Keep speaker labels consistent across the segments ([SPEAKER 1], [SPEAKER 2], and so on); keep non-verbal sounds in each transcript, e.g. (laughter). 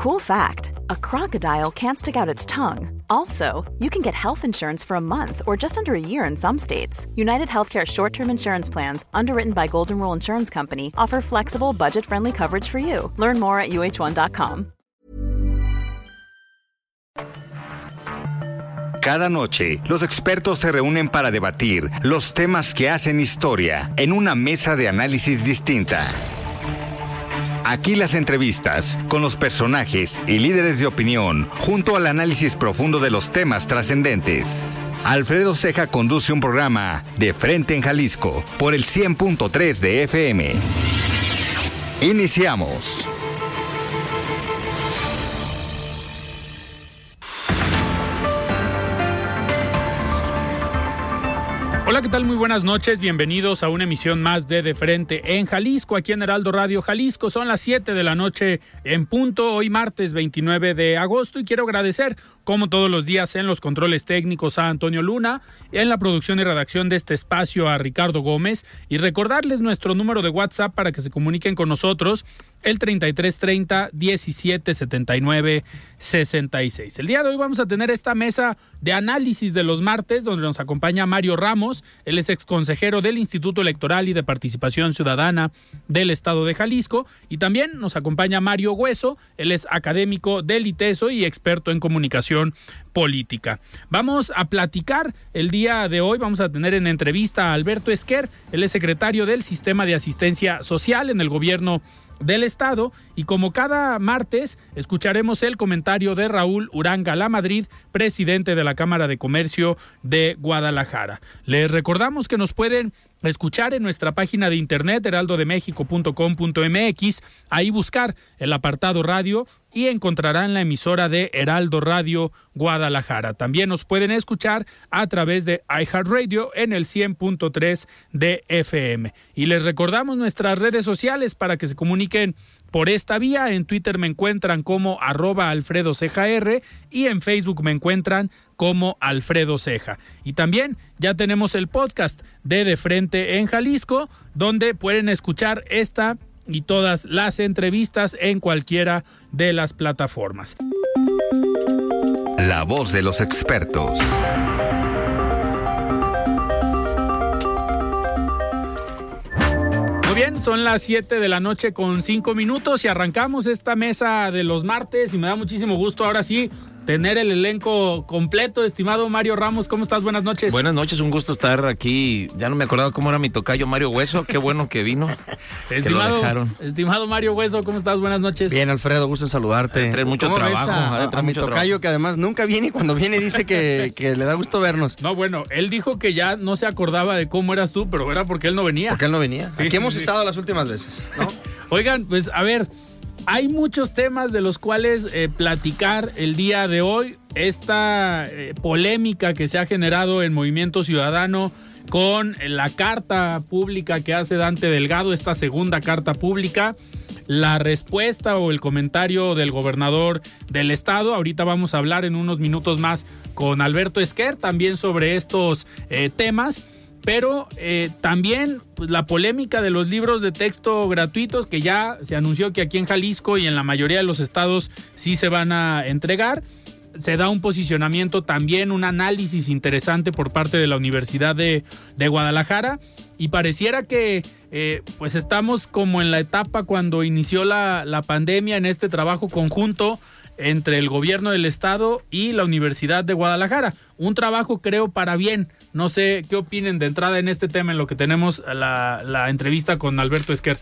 [SPEAKER 1] Cool fact a crocodile can't stick out its tongue. Also, you can get health insurance for a month or just under a year in some states. United Healthcare short term insurance plans, underwritten by Golden Rule Insurance Company, offer flexible, budget friendly coverage for you. Learn more at uh1.com.
[SPEAKER 2] Cada noche, los expertos se reúnen para debatir los temas que hacen historia en una mesa de análisis distinta. Aquí las entrevistas con los personajes y líderes de opinión, junto al análisis profundo de los temas trascendentes. Alfredo Ceja conduce un programa de Frente en Jalisco por el 100.3 de FM. Iniciamos.
[SPEAKER 3] ¿Qué tal? Muy buenas noches. Bienvenidos a una emisión más de De Frente en Jalisco, aquí en Heraldo Radio Jalisco. Son las 7 de la noche en punto, hoy martes 29 de agosto, y quiero agradecer, como todos los días, en los controles técnicos a Antonio Luna, en la producción y redacción de este espacio a Ricardo Gómez, y recordarles nuestro número de WhatsApp para que se comuniquen con nosotros el 3330 1779 66. El día de hoy vamos a tener esta mesa de análisis de los martes donde nos acompaña Mario Ramos, él es exconsejero del Instituto Electoral y de Participación Ciudadana del Estado de Jalisco. Y también nos acompaña Mario Hueso, él es académico del ITESO y experto en comunicación política. Vamos a platicar el día de hoy, vamos a tener en entrevista a Alberto Esquer, él es secretario del Sistema de Asistencia Social en el gobierno del Estado y como cada martes escucharemos el comentario de Raúl Uranga La Madrid, presidente de la Cámara de Comercio de Guadalajara. Les recordamos que nos pueden escuchar en nuestra página de internet heraldodemexico.com.mx, ahí buscar el apartado radio y encontrarán la emisora de Heraldo Radio Guadalajara. También nos pueden escuchar a través de iHeartRadio en el 100.3 de FM. Y les recordamos nuestras redes sociales para que se comuniquen por esta vía. En Twitter me encuentran como arroba Alfredo Ceja y en Facebook me encuentran como Alfredo Ceja. Y también ya tenemos el podcast de De Frente en Jalisco, donde pueden escuchar esta y todas las entrevistas en cualquiera de las plataformas.
[SPEAKER 2] La voz de los expertos.
[SPEAKER 3] Muy bien, son las 7 de la noche con 5 minutos y arrancamos esta mesa de los martes y me da muchísimo gusto ahora sí tener el elenco completo. Estimado Mario Ramos, ¿cómo estás? Buenas noches.
[SPEAKER 4] Buenas noches, un gusto estar aquí. Ya no me acordaba cómo era mi tocayo Mario Hueso. Qué bueno que vino.
[SPEAKER 3] estimado, estimado Mario Hueso, ¿cómo estás? Buenas noches.
[SPEAKER 5] Bien, Alfredo, gusto en saludarte.
[SPEAKER 4] Trae mucho trabajo.
[SPEAKER 5] a, mi tocayo que además nunca viene y cuando viene dice (laughs) que, le da gusto vernos.
[SPEAKER 3] No, bueno, él dijo que ya no se acordaba de cómo eras tú, pero era porque él no venía.
[SPEAKER 5] Porque él no venía. aquí hemos estado las últimas veces, ¿no? (laughs)
[SPEAKER 3] Oigan, pues a ver, hay muchos temas de los cuales eh, platicar el día de hoy. Esta eh, polémica que se ha generado en Movimiento Ciudadano con la carta pública que hace Dante Delgado, esta segunda carta pública, la respuesta o el comentario del gobernador del estado. Ahorita vamos a hablar en unos minutos más con Alberto Esquer también sobre estos eh, temas pero eh, también pues, la polémica de los libros de texto gratuitos que ya se anunció que aquí en Jalisco y en la mayoría de los estados sí se van a entregar. Se da un posicionamiento también, un análisis interesante por parte de la Universidad de, Guadalajara y pareciera que eh, pues estamos como en la etapa cuando inició la, la pandemia en este trabajo conjunto entre el gobierno del estado y la Universidad de Guadalajara. Un trabajo creo para bien no sé qué opinen de entrada en este tema en lo que tenemos la, entrevista con Alberto Esquer.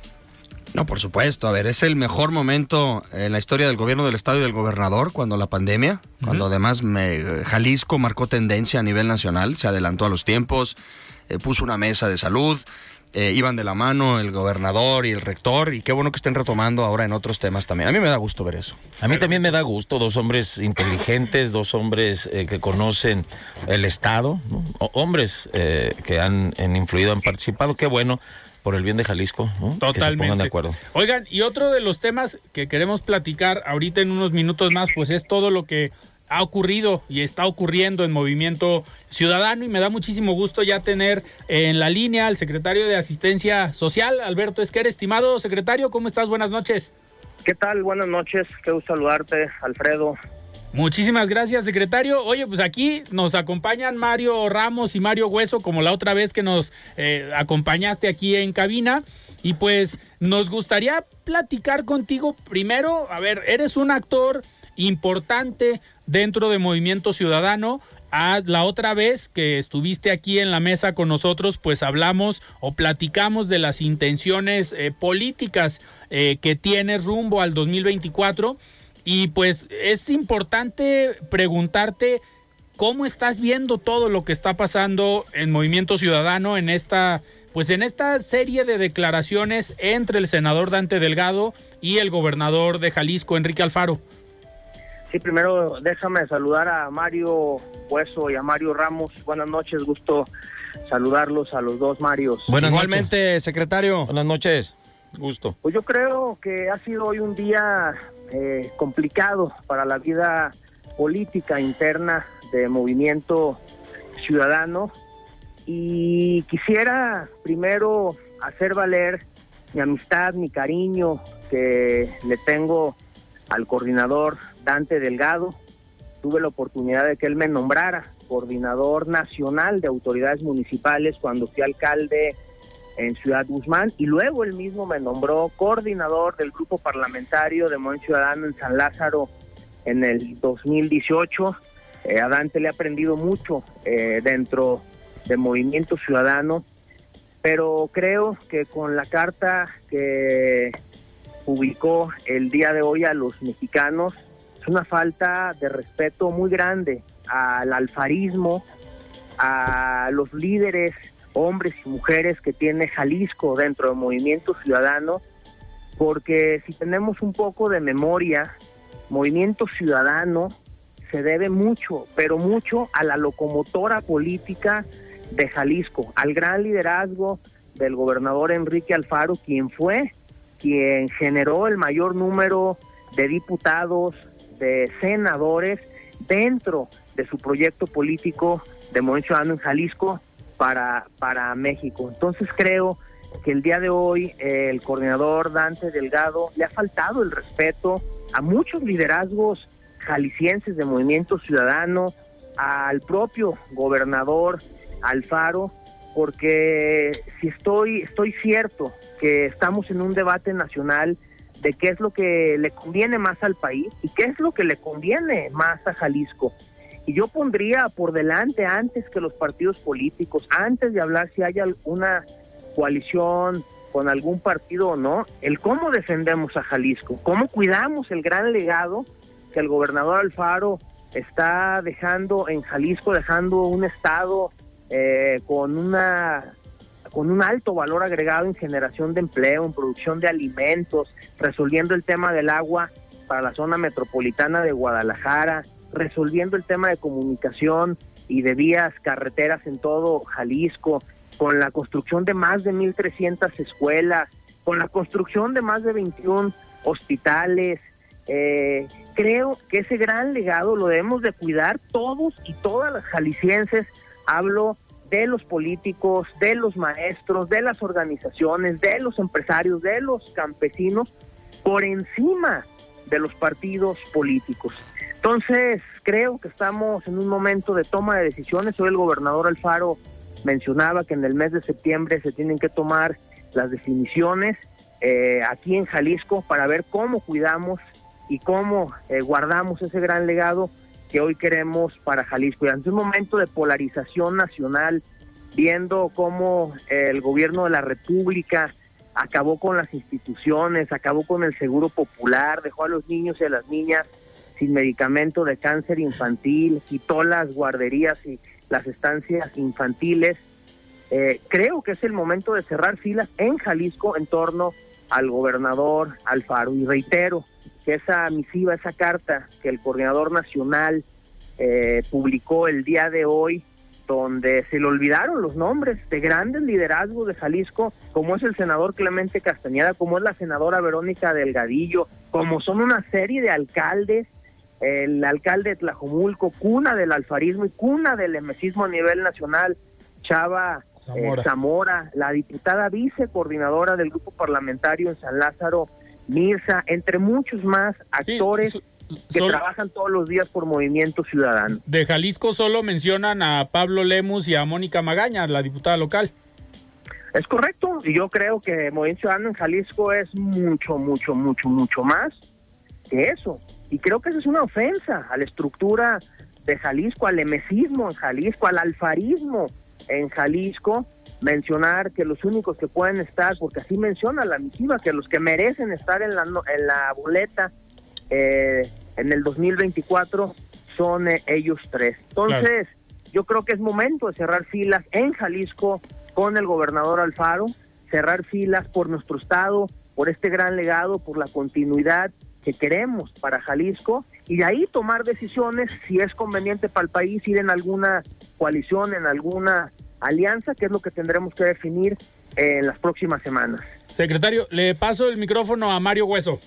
[SPEAKER 5] No, por supuesto. A ver, es el mejor momento en la historia del gobierno del estado y del gobernador, cuando la pandemia, cuando además Jalisco marcó tendencia a nivel nacional, se adelantó a los tiempos, eh, puso una mesa de salud, eh, iban de la mano el gobernador y el rector y qué bueno que estén retomando ahora en otros temas también. A mí me da gusto ver eso.
[SPEAKER 4] A mí también me da gusto, dos hombres inteligentes, dos hombres eh, que conocen el Estado, hombres eh, que han, influido, han participado, qué bueno por el bien de Jalisco,
[SPEAKER 3] Totalmente. Que se pongan
[SPEAKER 4] de acuerdo.
[SPEAKER 3] Oigan, y otro de los temas que queremos platicar ahorita en unos minutos más, pues es todo lo que ha ocurrido y está ocurriendo en Movimiento Ciudadano y me da muchísimo gusto ya tener en la línea al secretario de Asistencia Social, Alberto Esquer. Estimado secretario, ¿cómo estás? Buenas noches.
[SPEAKER 6] ¿Qué tal? Buenas noches, qué gusto saludarte, Alfredo.
[SPEAKER 3] Muchísimas gracias, secretario. Oye, pues aquí nos acompañan Mario Ramos y Mario Hueso, como la otra vez que nos eh, acompañaste aquí en cabina. Y pues nos gustaría platicar contigo primero. A ver, eres un actor importante dentro de Movimiento Ciudadano. La otra vez que estuviste aquí en la mesa con nosotros, pues hablamos o platicamos de las intenciones eh, políticas eh, que tienes rumbo al 2024 y pues es importante preguntarte cómo estás viendo todo lo que está pasando en Movimiento Ciudadano en esta pues en esta serie de declaraciones entre el senador Dante Delgado y el gobernador de Jalisco Enrique Alfaro.
[SPEAKER 6] Sí, primero déjame saludar a Mario Hueso y a Mario Ramos. Buenas noches, gusto saludarlos a los dos Marios.
[SPEAKER 5] Buenas Igualmente, secretario.
[SPEAKER 4] Buenas noches, gusto.
[SPEAKER 6] Pues yo creo que ha sido hoy un día eh, complicado para la vida política interna de Movimiento Ciudadano y quisiera primero hacer valer mi amistad, mi cariño que le tengo al coordinador Dante Delgado. Tuve la oportunidad de que él me nombrara coordinador nacional de autoridades municipales cuando fui alcalde en Ciudad Guzmán y luego él mismo me nombró coordinador del grupo parlamentario de Movimiento Ciudadano en San Lázaro en el 2018. Eh, a Dante le ha aprendido mucho eh, dentro de Movimiento Ciudadano, pero creo que con la carta que publicó el día de hoy a los mexicanos una falta de respeto muy grande al alfarismo, a los líderes hombres y mujeres que tiene Jalisco dentro del movimiento ciudadano, porque si tenemos un poco de memoria, movimiento ciudadano se debe mucho, pero mucho a la locomotora política de Jalisco, al gran liderazgo del gobernador Enrique Alfaro, quien fue quien generó el mayor número de diputados, de senadores dentro de su proyecto político de Movimiento Ciudadano en Jalisco para, para México. Entonces creo que el día de hoy eh, el coordinador Dante Delgado le ha faltado el respeto a muchos liderazgos jaliscienses de Movimiento Ciudadano, al propio gobernador Alfaro, porque si estoy, estoy cierto que estamos en un debate nacional de qué es lo que le conviene más al país y qué es lo que le conviene más a Jalisco. Y yo pondría por delante, antes que los partidos políticos, antes de hablar si hay alguna coalición con algún partido o no, el cómo defendemos a Jalisco, cómo cuidamos el gran legado que el gobernador Alfaro está dejando en Jalisco, dejando un estado eh, con una con un alto valor agregado en generación de empleo, en producción de alimentos, resolviendo el tema del agua para la zona metropolitana de Guadalajara, resolviendo el tema de comunicación y de vías carreteras en todo Jalisco, con la construcción de más de 1.300 escuelas, con la construcción de más de 21 hospitales. Eh, creo que ese gran legado lo debemos de cuidar todos y todas las jaliscienses. Hablo de los políticos, de los maestros, de las organizaciones, de los empresarios, de los campesinos, por encima de los partidos políticos. Entonces, creo que estamos en un momento de toma de decisiones. Hoy el gobernador Alfaro mencionaba que en el mes de septiembre se tienen que tomar las definiciones eh, aquí en Jalisco para ver cómo cuidamos y cómo eh, guardamos ese gran legado que hoy queremos para Jalisco. Y ante un momento de polarización nacional, viendo cómo el gobierno de la República acabó con las instituciones, acabó con el seguro popular, dejó a los niños y a las niñas sin medicamento de cáncer infantil, quitó las guarderías y las estancias infantiles. Eh, creo que es el momento de cerrar filas en Jalisco en torno al gobernador Alfaro. Y reitero que esa misiva, esa carta que el coordinador nacional eh, publicó el día de hoy, donde se le olvidaron los nombres de grandes liderazgos de Jalisco, como es el senador Clemente Castañeda, como es la senadora Verónica Delgadillo, como son una serie de alcaldes el alcalde de Tlajomulco, cuna del alfarismo y cuna del emesismo a nivel nacional, Chava eh, Zamora. la diputada vicecoordinadora del grupo parlamentario en San Lázaro, Mirza, entre muchos más actores
[SPEAKER 3] Sí,
[SPEAKER 6] que
[SPEAKER 3] sol-
[SPEAKER 6] trabajan todos los días por Movimiento Ciudadano.
[SPEAKER 3] de Jalisco solo mencionan a Pablo Lemus y a Mónica Magaña, la diputada local.
[SPEAKER 6] Es correcto, y yo creo que Movimiento Ciudadano en Jalisco es mucho, mucho, mucho, mucho más que eso. Y creo que eso es una ofensa a la estructura de Jalisco, al emesismo en Jalisco, al alfarismo en Jalisco, mencionar que los únicos que pueden estar, porque así menciona la misiva, que los que merecen estar en la, en la boleta eh, en el 2024 son eh, ellos tres. Entonces, yo creo que es momento de cerrar filas en Jalisco con el gobernador Alfaro, cerrar filas por nuestro estado, por este gran legado, por la continuidad que queremos para Jalisco y de ahí tomar decisiones si es conveniente para el país ir en alguna coalición, en alguna alianza, que es lo que tendremos que definir en las próximas semanas.
[SPEAKER 3] Secretario, le paso el micrófono a Mario Hueso.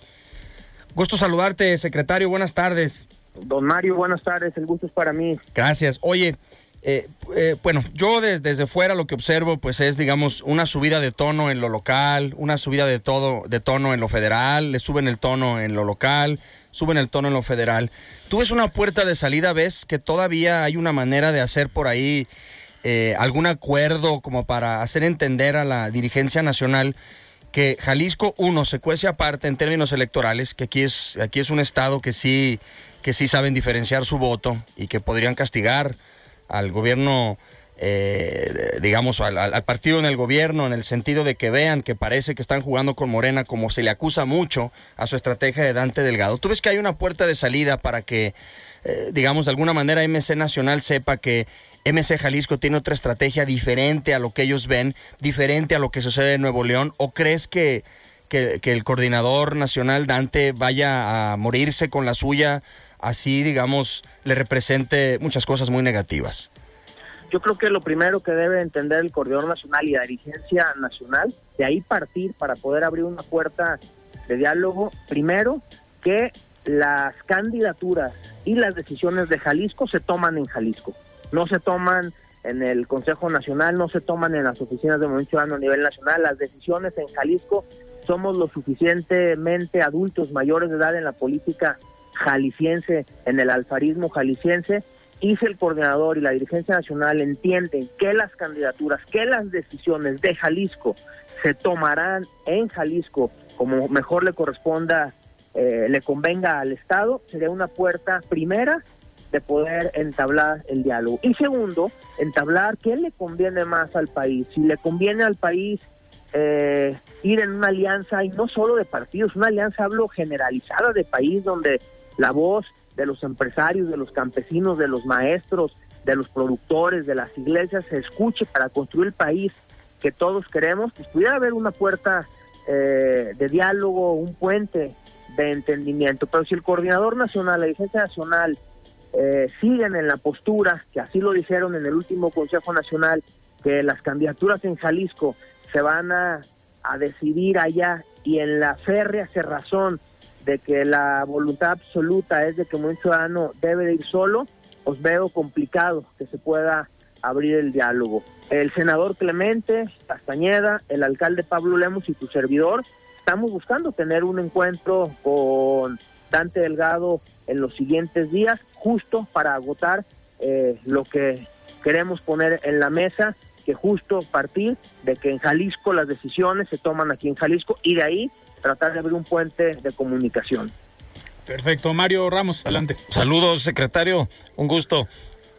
[SPEAKER 5] Gusto saludarte, secretario. Buenas tardes.
[SPEAKER 6] Don Mario, buenas tardes, el gusto es para mí.
[SPEAKER 5] Gracias. Oye, eh, eh, bueno, yo des- desde fuera lo que observo, pues es, digamos, una subida de tono en lo local, una subida de todo, de tono en lo federal, le suben el tono en lo local, suben el tono en lo federal. Tú ves una puerta de salida, ves que todavía hay una manera de hacer por ahí eh, algún acuerdo como para hacer entender a la dirigencia nacional que Jalisco, uno, se cuece aparte en términos electorales, que aquí es, aquí es un estado que sí, que sí saben diferenciar su voto y que podrían castigar al gobierno, eh, digamos, al, partido en el gobierno, en el sentido de que vean que parece que están jugando con Morena, como se le acusa mucho a su estrategia de Dante Delgado. ¿Tú ves que hay una puerta de salida para que, eh, digamos, de alguna manera MC Nacional sepa que MC Jalisco tiene otra estrategia diferente a lo que ellos ven, diferente a lo que sucede en Nuevo León? ¿O crees que, que, que el coordinador nacional Dante vaya a morirse con la suya, así, digamos, le represente muchas cosas muy negativas?
[SPEAKER 6] Yo creo que lo primero que debe entender el Coordinador Nacional y la dirigencia nacional, de ahí partir para poder abrir una puerta de diálogo, primero que las candidaturas y las decisiones de Jalisco se toman en Jalisco, no se toman en el Consejo Nacional, no se toman en las oficinas de Movimiento Ciudadano a nivel nacional, las decisiones en Jalisco somos lo suficientemente adultos mayores de edad en la política jalisciense, en el alfarismo jalisciense, y si el coordinador y la dirigencia nacional entienden que las candidaturas, que las decisiones de Jalisco se tomarán en Jalisco como mejor le corresponda, eh, le convenga al Estado, sería una puerta primera de poder entablar el diálogo. Y segundo, entablar qué le conviene más al país. Si le conviene al país eh, ir en una alianza, y no solo de partidos, una alianza, hablo generalizada de país, donde la voz de los empresarios, de los campesinos, de los maestros, de los productores, de las iglesias, se escuche para construir el país que todos queremos, pues pudiera haber una puerta eh, de diálogo, un puente de entendimiento. Pero si el coordinador nacional, la dirigencia nacional, eh, siguen en la postura, que así lo dijeron en el último Consejo Nacional, que las candidaturas en Jalisco se van a, a decidir allá y en la férrea cerrazón de que la voluntad absoluta es de que un ciudadano debe de ir solo, os veo complicado que se pueda abrir el diálogo. El senador Clemente Castañeda, el alcalde Pablo Lemos y tu servidor, estamos buscando tener un encuentro con Dante Delgado en los siguientes días, justo para agotar eh, lo que queremos poner en la mesa, que justo partir de que en Jalisco las decisiones se toman aquí en Jalisco y de ahí tratar de abrir un puente de comunicación.
[SPEAKER 3] Perfecto, Mario Ramos, adelante.
[SPEAKER 4] Saludos, secretario, un gusto.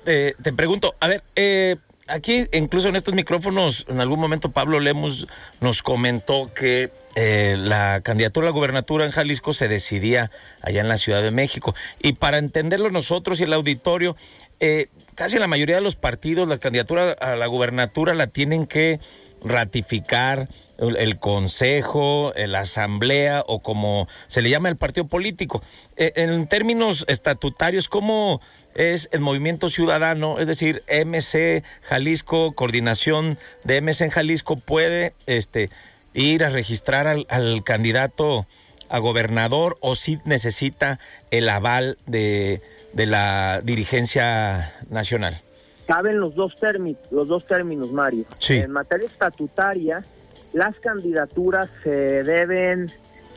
[SPEAKER 4] Eh, te pregunto, a ver, eh, aquí incluso en estos micrófonos, en algún momento Pablo Lemos nos comentó que eh, la candidatura a la gubernatura en Jalisco se decidía allá en la Ciudad de México. Y para entenderlo nosotros y el auditorio, eh, casi la mayoría de los partidos la candidatura a la gubernatura la tienen que ratificar el, consejo, la asamblea o como se le llama el partido político. Eh, en términos estatutarios, ¿cómo es el movimiento ciudadano? Es decir, MC Jalisco, coordinación de MC en Jalisco puede este, ir a registrar al, al candidato a gobernador o si necesita el aval de, de la dirigencia nacional.
[SPEAKER 6] Caben los dos términos, los dos términos, Mario.
[SPEAKER 4] Sí.
[SPEAKER 6] En materia estatutaria, las candidaturas se deben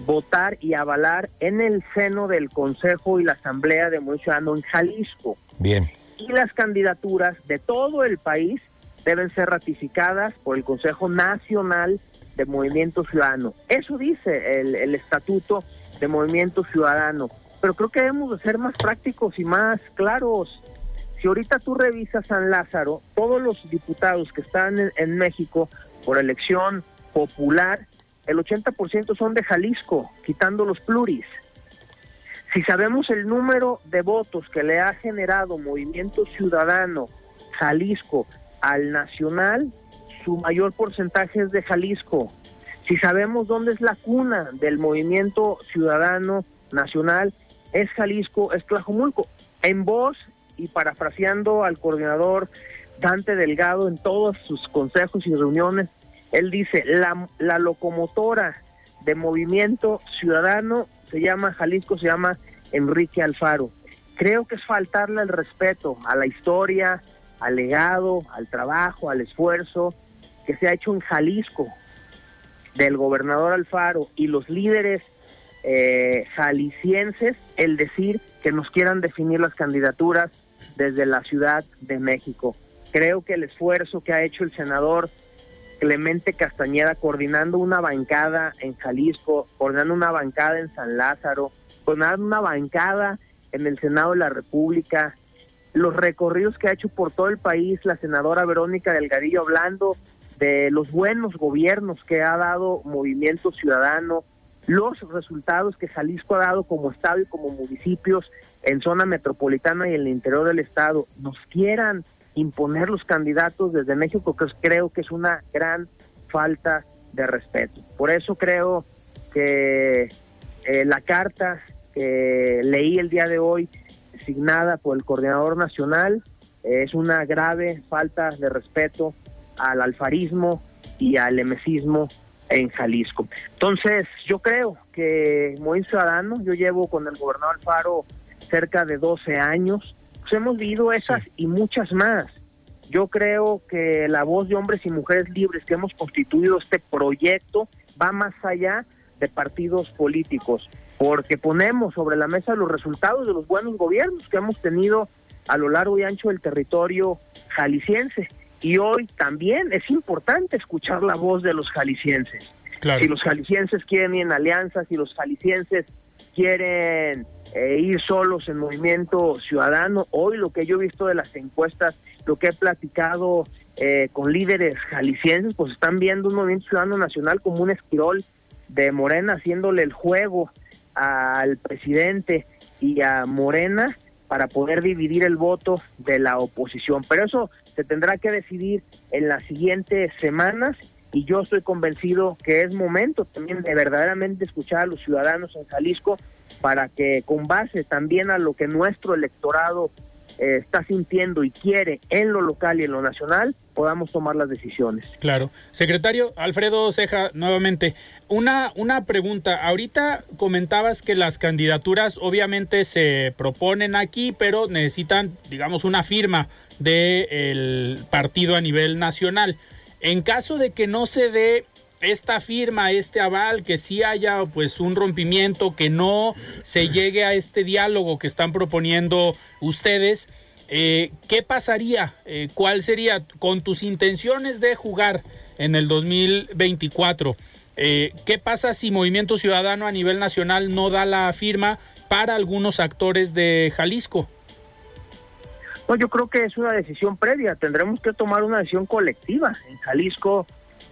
[SPEAKER 6] votar y avalar en el seno del Consejo y la Asamblea de Movimiento Ciudadano en Jalisco.
[SPEAKER 4] Bien.
[SPEAKER 6] Y las candidaturas de todo el país deben ser ratificadas por el Consejo Nacional de Movimiento Ciudadano. Eso dice el, el Estatuto de Movimiento Ciudadano. Pero creo que debemos de ser más prácticos y más claros. Si ahorita tú revisas San Lázaro, todos los diputados que están en, en México por elección popular, el 80% son de Jalisco, quitando los pluris. Si sabemos el número de votos que le ha generado Movimiento Ciudadano Jalisco al Nacional, su mayor porcentaje es de Jalisco. Si sabemos dónde es la cuna del Movimiento Ciudadano Nacional, es Jalisco, es Tlajomulco. En voz y parafraseando al coordinador Dante Delgado en todos sus consejos y reuniones, él dice, la, la locomotora de movimiento ciudadano se llama Jalisco, se llama Enrique Alfaro. Creo que es faltarle el respeto a la historia, al legado, al trabajo, al esfuerzo que se ha hecho en Jalisco del gobernador Alfaro y los líderes eh, jaliscienses, el decir que nos quieran definir las candidaturas desde la Ciudad de México. Creo que el esfuerzo que ha hecho el senador Clemente Castañeda coordinando una bancada en Jalisco, coordinando una bancada en San Lázaro, coordinando una bancada en el Senado de la República, los recorridos que ha hecho por todo el país la senadora Verónica Delgadillo hablando de los buenos gobiernos que ha dado Movimiento Ciudadano, los resultados que Jalisco ha dado como estado y como municipios en zona metropolitana y en el interior del estado, nos quieran imponer los candidatos desde México, creo que es una gran falta de respeto. Por eso creo que eh, la carta que leí el día de hoy, signada por el coordinador nacional, es una grave falta de respeto al alfarismo y al emesismo en Jalisco. Entonces, yo creo que muy ciudadano, yo llevo con el gobernador Alfaro cerca de 12 años, pues hemos vivido esas sí. y muchas más. Yo creo que la voz de hombres y mujeres libres que hemos constituido este proyecto va más allá de partidos políticos, porque ponemos sobre la mesa los resultados de los buenos gobiernos que hemos tenido a lo largo y ancho del territorio jalisciense. Y hoy también es importante escuchar la voz de los jaliscienses. Claro. Si los jaliscienses quieren ir en alianzas, si los jaliscienses quieren eh, ir solos en movimiento ciudadano, hoy lo que yo he visto de las encuestas, lo que he platicado eh, con líderes jaliscienses, pues están viendo un movimiento ciudadano nacional como un esquirol de Morena haciéndole el juego al presidente y a Morena para poder dividir el voto de la oposición. Pero eso se tendrá que decidir en las siguientes semanas y yo estoy convencido que es momento también de verdaderamente escuchar a los ciudadanos en Jalisco para que con base también a lo que nuestro electorado eh, está sintiendo y quiere en lo local y en lo nacional, podamos tomar las decisiones.
[SPEAKER 3] Claro. Secretario Alfredo Ceja, nuevamente, una, una pregunta. Ahorita comentabas que las candidaturas obviamente se proponen aquí, pero necesitan, digamos, una firma del de partido a nivel nacional. En caso de que no se dé esta firma, este aval, que sí haya pues un rompimiento, que no se llegue a este diálogo que están proponiendo ustedes, eh, ¿qué pasaría? Eh, ¿Cuál sería con tus intenciones de jugar en el 2024? Eh, ¿Qué pasa si Movimiento Ciudadano a nivel nacional no da la firma para algunos actores de Jalisco?
[SPEAKER 6] Yo creo que es una decisión previa. Tendremos que tomar una decisión colectiva. En Jalisco,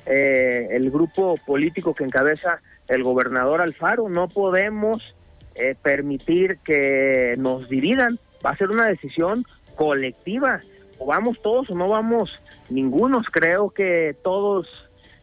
[SPEAKER 6] eh, el grupo político que encabeza el gobernador Alfaro, no podemos eh, permitir que nos dividan. Va a ser una decisión colectiva. O vamos todos o no vamos ningunos. Creo que todos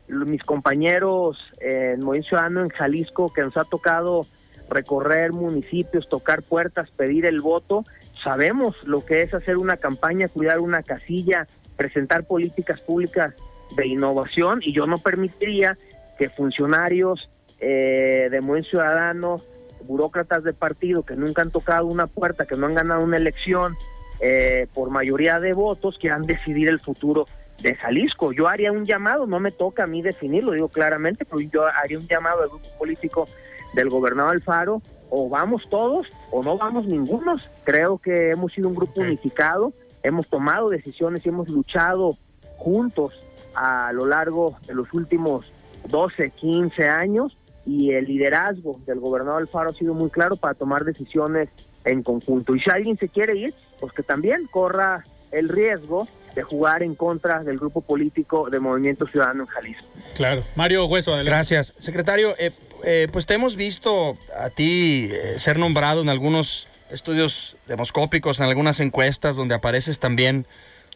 [SPEAKER 6] mis compañeros en Movimiento Ciudadano en Jalisco, que nos ha tocado recorrer municipios, tocar puertas, pedir el voto, sabemos lo que es hacer una campaña, cuidar una casilla, presentar políticas públicas de innovación y yo no permitiría que funcionarios eh, de Movimiento Ciudadano, burócratas de partido que nunca han tocado una puerta, que no han ganado una elección eh, por mayoría de votos, quieran decidir el futuro de Jalisco. Yo haría un llamado, no me toca a mí definirlo, digo claramente, pero yo haría un llamado al grupo político del gobernador Alfaro, o vamos todos o no vamos ningunos. Creo que hemos sido un grupo unificado, hemos tomado decisiones y hemos luchado juntos a lo largo de los últimos 12, 15 años y el liderazgo del gobernador Alfaro ha sido muy claro para tomar decisiones en conjunto. Y si alguien se quiere ir, pues que también corra el riesgo de jugar en contra del grupo político de Movimiento Ciudadano en Jalisco.
[SPEAKER 3] Claro. Mario Hueso, adelante.
[SPEAKER 5] Gracias. Secretario, eh, eh, pues te hemos visto a ti eh, ser nombrado en algunos estudios demoscópicos, en algunas encuestas donde apareces también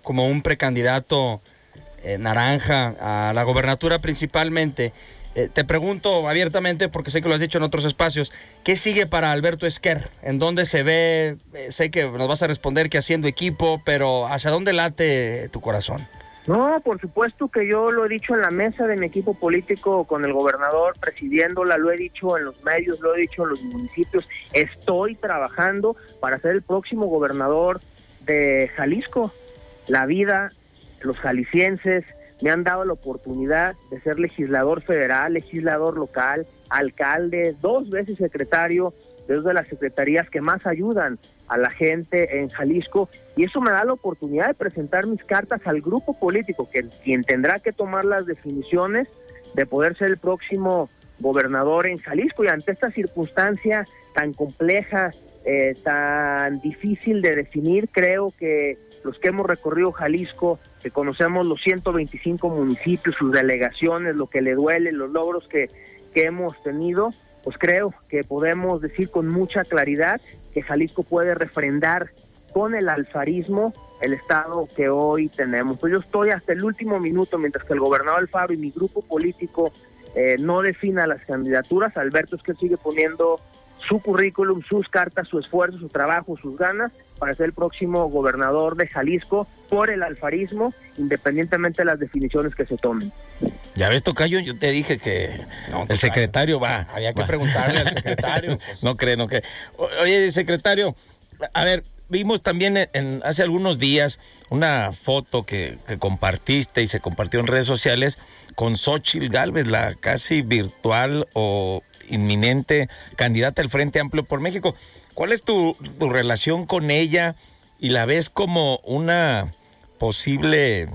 [SPEAKER 5] como un precandidato naranja a la gobernatura principalmente. Eh, te pregunto abiertamente, porque sé que lo has dicho en otros espacios, ¿qué sigue para Alberto Esquer? ¿En dónde se ve? Eh, sé que nos vas a responder que haciendo equipo, pero ¿hacia dónde late tu corazón?
[SPEAKER 6] No, por supuesto que yo lo he dicho en la mesa de mi equipo político con el gobernador, presidiéndola, lo he dicho en los medios, lo he dicho en los municipios. Estoy trabajando para ser el próximo gobernador de Jalisco. La vida, los jaliscienses, me han dado la oportunidad de ser legislador federal, legislador local, alcalde, dos veces secretario de dos de las secretarías que más ayudan a la gente en Jalisco y eso me da la oportunidad de presentar mis cartas al grupo político, que quien tendrá que tomar las definiciones de poder ser el próximo gobernador en Jalisco y ante esta circunstancia tan compleja, eh, tan difícil de definir, creo que los que hemos recorrido Jalisco, que conocemos los 125 municipios, sus delegaciones, lo que le duele, los logros que, que hemos tenido, pues creo que podemos decir con mucha claridad que Jalisco puede refrendar con el alfarismo el estado que hoy tenemos. Pues yo estoy hasta el último minuto, mientras que el gobernador Alfaro y mi grupo político eh, no defina las candidaturas, Alberto es que sigue poniendo su currículum, sus cartas, su esfuerzo, su trabajo, sus ganas para ser el próximo gobernador de Jalisco por el alfarismo, independientemente de las definiciones que se tomen.
[SPEAKER 4] Ya ves, Tocayo, yo te dije que el secretario va. (laughs)
[SPEAKER 5] Había que preguntarle al secretario. (laughs)
[SPEAKER 4] Pues. No cree, no cree. Oye, secretario, a ver, vimos también en, hace algunos días una foto que, que, compartiste y se compartió en redes sociales con Xochitl Galvez, la casi virtual o inminente candidata al Frente Amplio por México. ¿Cuál es tu, relación con ella y la ves como una posible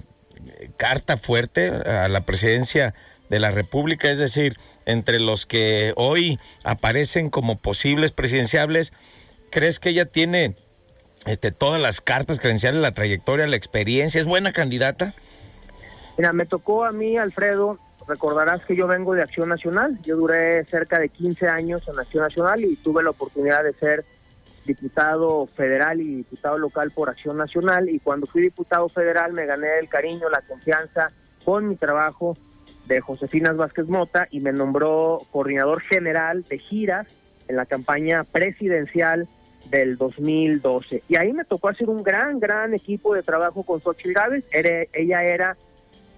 [SPEAKER 4] carta fuerte a la presidencia de la República? Es decir, entre los que hoy aparecen como posibles presidenciables, ¿crees que ella tiene este, todas las cartas credenciales, la trayectoria, la experiencia? ¿Es buena candidata?
[SPEAKER 6] Mira, me tocó a mí, Alfredo, recordarás que yo vengo de Acción Nacional. Yo duré cerca de 15 años en Acción Nacional y tuve la oportunidad de ser diputado federal y diputado local por Acción Nacional. Y cuando fui diputado federal me gané el cariño, la confianza con mi trabajo de Josefina Vázquez Mota y me nombró coordinador general de giras en la campaña presidencial del 2012. Y ahí me tocó hacer un gran, gran equipo de trabajo con Xochitl Gávez. ella era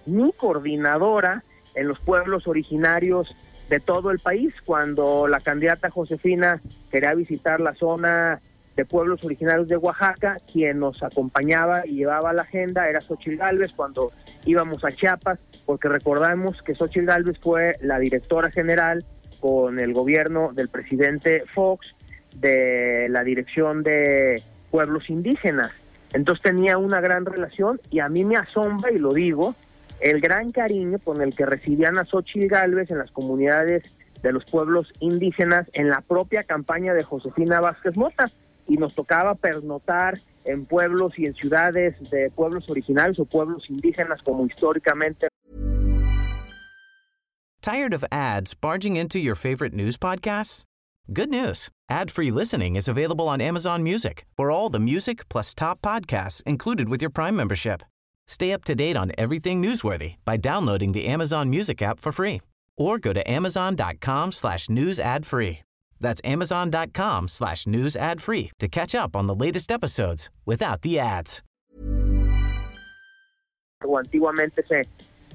[SPEAKER 6] mi coordinadora en los pueblos originarios de todo el país. Cuando la candidata Josefina quería visitar la zona de pueblos originarios de Oaxaca, quien nos acompañaba y llevaba la agenda era Xochitl cuando íbamos a Chiapas, porque recordamos que Xochitl Galvez fue la directora general con el gobierno del presidente Fox de la dirección de pueblos indígenas. Entonces tenía una gran relación y a mí me asombra, y lo digo, el gran cariño con el que recibían a Xochitl Galvez en las comunidades de los pueblos indígenas en la propia campaña de Josefina Vázquez Mota y nos tocaba pernotar en pueblos y en ciudades de pueblos originales o pueblos indígenas como históricamente.
[SPEAKER 7] Tired of ads barging into your favorite news podcasts? Good news. Ad-free listening is available on Amazon Music. For all the music plus top podcasts included with your Prime membership. Stay up to date on everything newsworthy by downloading the Amazon Music app for free or go to amazon.com slash news ad free. That's amazon.com slash news ad free to catch up on the latest episodes without the ads.
[SPEAKER 6] Antiguamente se,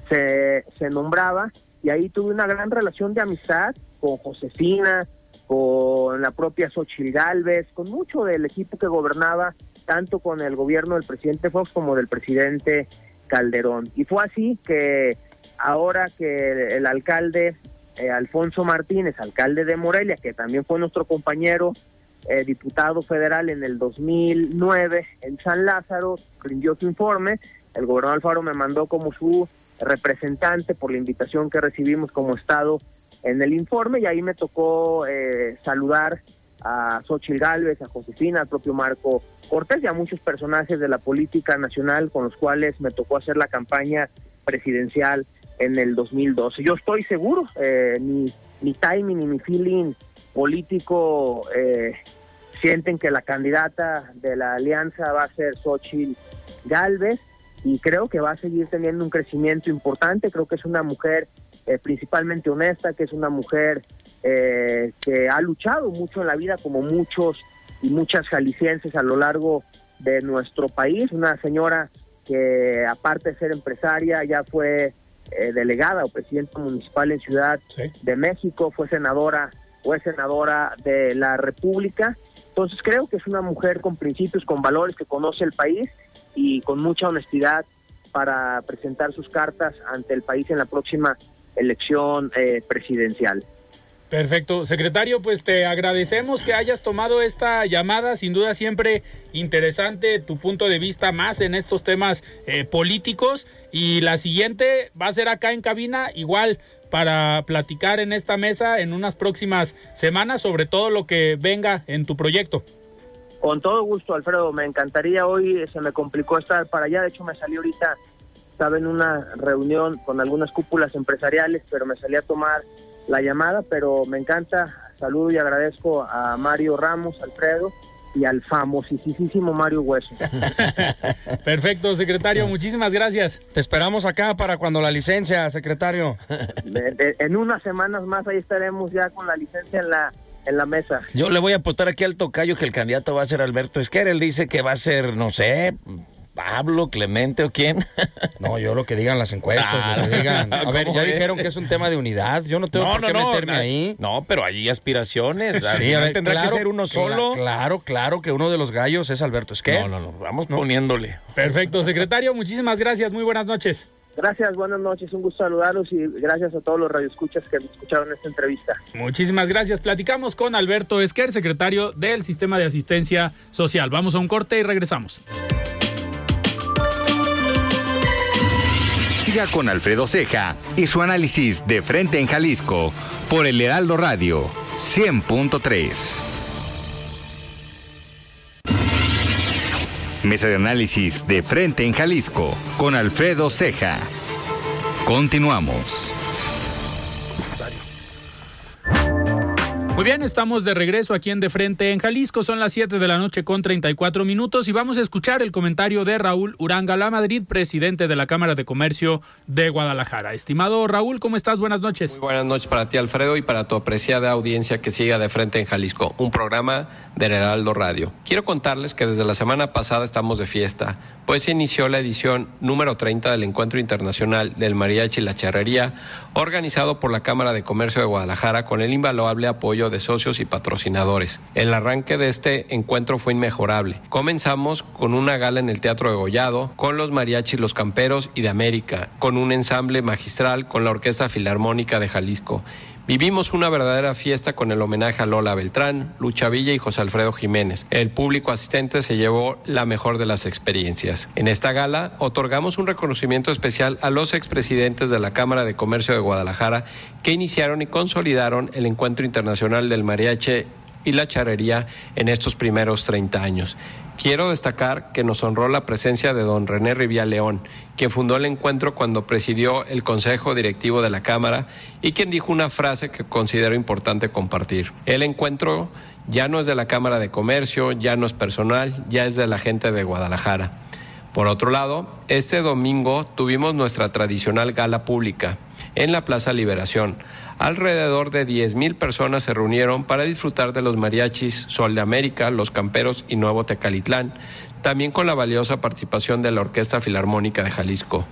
[SPEAKER 6] se, se nombraba y ahí tuve una gran relación de amistad con Josefina, con la propia Xochitl Galvez, con mucho del equipo que gobernaba tanto con el gobierno del presidente Fox como del presidente Calderón. Y fue así que ahora que el alcalde eh, Alfonso Martínez, alcalde de Morelia, que también fue nuestro compañero eh, diputado federal en el 2009 en San Lázaro, rindió su informe. El gobernador Alfaro me mandó como su representante por la invitación que recibimos como Estado en el informe y ahí me tocó eh, saludar a Xochitl Gálvez, a Josefina, al propio Marco Cortés y a muchos personajes de la política nacional con los cuales me tocó hacer la campaña presidencial en el 2012. Yo estoy seguro, eh, mi, mi timing y mi feeling político eh, sienten que la candidata de la alianza va a ser Xochitl Galvez y creo que va a seguir teniendo un crecimiento importante. Creo que es una mujer eh, principalmente honesta, que es una mujer eh, que ha luchado mucho en la vida, como muchos y muchas jaliscienses a lo largo de nuestro país. Una señora que aparte de ser empresaria ya fue eh, delegada o presidenta municipal en Ciudad de México, fue senadora fue senadora de la República. Entonces creo que es una mujer con principios, con valores, que conoce el país y con mucha honestidad para presentar sus cartas ante el país en la próxima elección eh, presidencial.
[SPEAKER 3] Perfecto. Secretario, pues te agradecemos que hayas tomado esta llamada. Sin duda siempre interesante tu punto de vista más en estos temas eh, políticos. Y la siguiente va a ser acá en cabina, igual para platicar en esta mesa en unas próximas semanas sobre todo lo que venga en tu proyecto.
[SPEAKER 6] Con todo gusto, Alfredo. Me encantaría hoy, se me complicó estar para allá. De hecho, me salí ahorita, estaba en una reunión con algunas cúpulas empresariales, pero me salí a tomar la llamada, pero me encanta. Saludo y agradezco a Mario Ramos, Alfredo, y al famosísimo Mario Hueso. (laughs)
[SPEAKER 3] Perfecto, secretario, muchísimas gracias.
[SPEAKER 5] Te esperamos acá para cuando la licencia, secretario.
[SPEAKER 6] en unas semanas más ahí estaremos ya con la licencia en la en la mesa.
[SPEAKER 4] Yo le voy a apostar aquí al tocayo que el candidato va a ser Alberto Esquer. Él dice que va a ser, no sé, Pablo, Clemente o quién. (laughs)
[SPEAKER 5] No, yo lo que digan las encuestas. digan. A (laughs) ver, ya dijeron que es un tema de unidad. Yo no tengo por qué meterme ahí.
[SPEAKER 4] No, pero hay aspiraciones.
[SPEAKER 5] Sí, a ver, tendrá que ser uno solo. Claro, claro que uno de los gallos es Alberto Esquer.
[SPEAKER 4] No, no, no. Vamos poniéndole.
[SPEAKER 3] Perfecto, secretario. Muchísimas gracias. Muy buenas noches.
[SPEAKER 6] Gracias, buenas noches, un gusto saludarlos y gracias a todos los radioescuchas que escucharon esta entrevista.
[SPEAKER 3] Muchísimas gracias. Platicamos con Alberto Esquer, secretario del Sistema de Asistencia Social. Vamos a un corte y regresamos.
[SPEAKER 2] Siga con Alfredo Ceja y su análisis de frente en Jalisco por el Heraldo Radio 100.3. Mesa de análisis de frente en Jalisco con Alfredo Ceja. Continuamos.
[SPEAKER 3] Muy bien, estamos de regreso aquí en De Frente en Jalisco. Son las 7 de la noche con 34 minutos y vamos a escuchar el comentario de Raúl Uranga La Madrid, presidente de la Cámara de Comercio de Guadalajara. Estimado Raúl, ¿cómo estás? Buenas noches.
[SPEAKER 8] Muy buenas noches para ti, Alfredo, y para tu apreciada audiencia que siga De Frente en Jalisco, un programa del Heraldo Radio. Quiero contarles que desde la semana pasada estamos de fiesta, pues se inició la edición número 30 del Encuentro Internacional del Mariachi y la Charrería, organizado por la Cámara de Comercio de Guadalajara con el invaluable apoyo de socios y patrocinadores. El arranque de este encuentro fue inmejorable. Comenzamos con una gala en el Teatro de Gollado, con los mariachis Los Camperos y de América, con un ensamble magistral con la Orquesta Filarmónica de Jalisco. Vivimos una verdadera fiesta con el homenaje a Lola Beltrán, Lucha Villa y José Alfredo Jiménez. El público asistente se llevó la mejor de las experiencias. En esta gala otorgamos un reconocimiento especial a los expresidentes de la Cámara de Comercio de Guadalajara que iniciaron y consolidaron el Encuentro Internacional del Mariachi y la charrería en estos primeros 30 años. Quiero destacar que nos honró la presencia de don René Rivia León, quien fundó el encuentro cuando presidió el Consejo Directivo de la Cámara y quien dijo una frase que considero importante compartir. El encuentro ya no es de la Cámara de Comercio, ya no es personal, ya es de la gente de Guadalajara. Por otro lado, este domingo tuvimos nuestra tradicional gala pública en la Plaza Liberación. Alrededor de 10.000 personas se reunieron para disfrutar de los mariachis Sol de América, Los Camperos y Nuevo Tecalitlán, también con la valiosa participación de la Orquesta Filarmónica de Jalisco.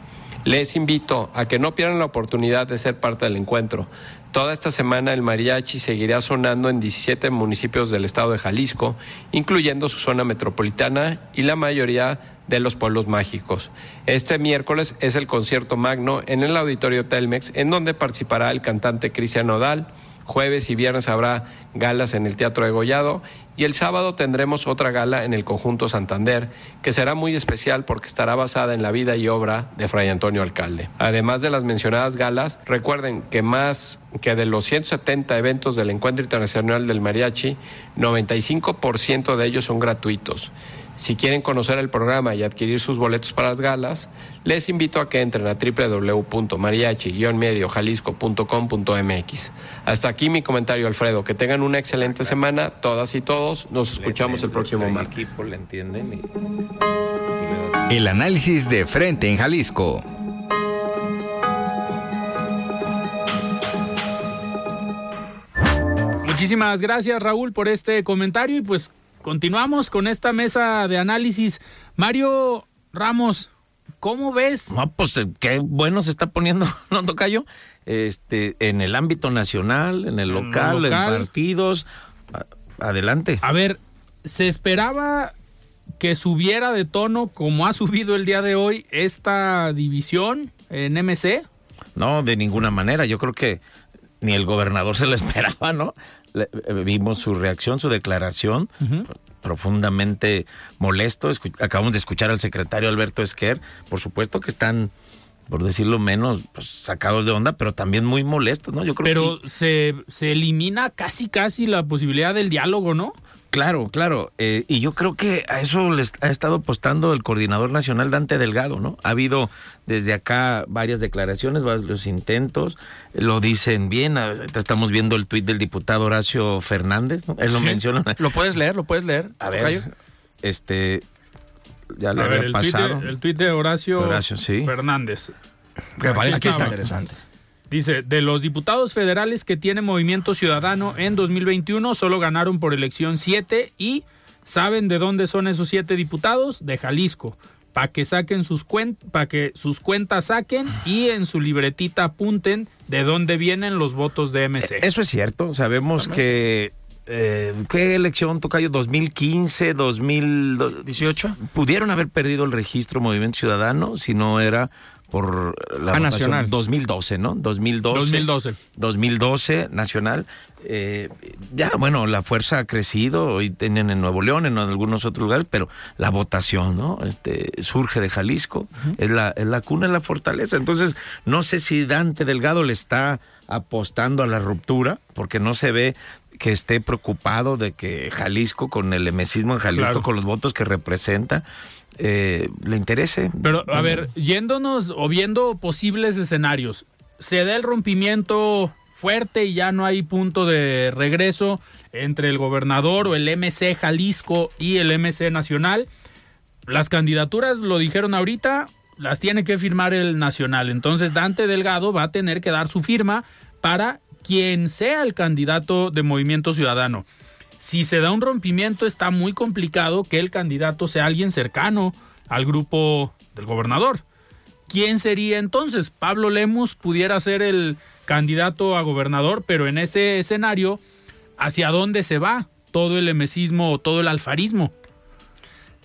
[SPEAKER 8] Les invito a que no pierdan la oportunidad de ser parte del encuentro. Toda esta semana el mariachi seguirá sonando en 17 municipios del estado de Jalisco, incluyendo su zona metropolitana y la mayoría de los pueblos mágicos. Este miércoles es el concierto magno en el auditorio Telmex, en donde participará el cantante Cristian Nodal. Jueves y viernes habrá galas en el Teatro de Gollado y el sábado tendremos otra gala en el Conjunto Santander, que será muy especial porque estará basada en la vida y obra de Fray Antonio Alcalde. Además de las mencionadas galas, recuerden que más que de los 170 eventos del Encuentro Internacional del Mariachi, 95% de ellos son gratuitos. Si quieren conocer el programa y adquirir sus boletos para las galas, les invito a que entren a www.mariachi-mediojalisco.com.mx. Hasta aquí mi comentario, Alfredo. Que tengan una excelente semana, todas y todos. Nos escuchamos el próximo martes.
[SPEAKER 2] El análisis de frente en Jalisco.
[SPEAKER 3] Muchísimas gracias Raúl por este comentario y pues continuamos con esta mesa de análisis. Mario Ramos, ¿cómo ves?
[SPEAKER 4] No, pues eh, qué bueno se está poniendo, (laughs) ¿no, Tocayo? Este, en el ámbito nacional, en el local, en, partidos. adelante.
[SPEAKER 3] A ver, se esperaba que subiera de tono como ha subido el día de hoy esta división en MC.
[SPEAKER 4] No, de ninguna manera. Yo creo que ni el gobernador se lo (laughs) esperaba, ¿no? Eh, vimos su reacción, su declaración, profundamente molesto. acabamos de escuchar al secretario Alberto Esquer. Por supuesto que están, por decirlo menos, pues, sacados de onda, pero también muy molestos, ¿no?
[SPEAKER 3] Yo creo pero se, se elimina casi, casi la posibilidad del diálogo, ¿no?
[SPEAKER 4] Claro, claro. Eh, y yo creo que a eso les ha estado apostando el coordinador nacional Dante Delgado, ¿no? Ha habido desde acá varias declaraciones, varios intentos, lo dicen bien. Estamos viendo el tuit del diputado Horacio Fernández, ¿no? Él lo menciona.
[SPEAKER 5] Lo puedes leer, lo puedes leer.
[SPEAKER 4] A ver, este, ya le había pasado.
[SPEAKER 3] el tuit de Horacio, Fernández.
[SPEAKER 5] Me parece que está interesante.
[SPEAKER 3] Dice, de los diputados federales que tiene Movimiento Ciudadano en 2021, solo ganaron por elección siete y ¿saben de dónde son esos siete diputados? De Jalisco. Para que saquen sus cuentas, para que sus cuentas saquen y en su libretita apunten de dónde vienen los votos de MC. E,
[SPEAKER 4] eso es cierto. Sabemos que eh, ¿Qué elección, Tocayo? ¿2015, 2018? Pudieron haber perdido el registro Movimiento Ciudadano si no era por la
[SPEAKER 5] ah, nacional
[SPEAKER 4] 2012, ¿no? 2012.
[SPEAKER 3] 2012.
[SPEAKER 4] 2012 nacional. Eh, ya, bueno, la fuerza ha crecido, hoy tienen en Nuevo León, en algunos otros lugares, pero la votación, ¿no? Este surge de Jalisco, es la es la cuna, es la fortaleza. Entonces, no sé si Dante Delgado le está apostando a la ruptura, porque no se ve que esté preocupado de que Jalisco, con el emesismo en Jalisco, con los votos que representa, eh, le interese.
[SPEAKER 3] Pero, a ver, yéndonos o viendo posibles escenarios, se da el rompimiento fuerte y ya no hay punto de regreso entre el gobernador o el MC Jalisco y el MC Nacional. Las candidaturas, lo dijeron ahorita, las tiene que firmar el Nacional. Entonces Dante Delgado va a tener que dar su firma para quien sea el candidato de Movimiento Ciudadano si se da un rompimiento está muy complicado que el candidato sea alguien cercano al grupo del gobernador. ¿Quién sería entonces? Pablo Lemus pudiera ser el candidato a gobernador, pero en ese escenario, ¿hacia dónde se va todo el emesismo o todo el alfarismo?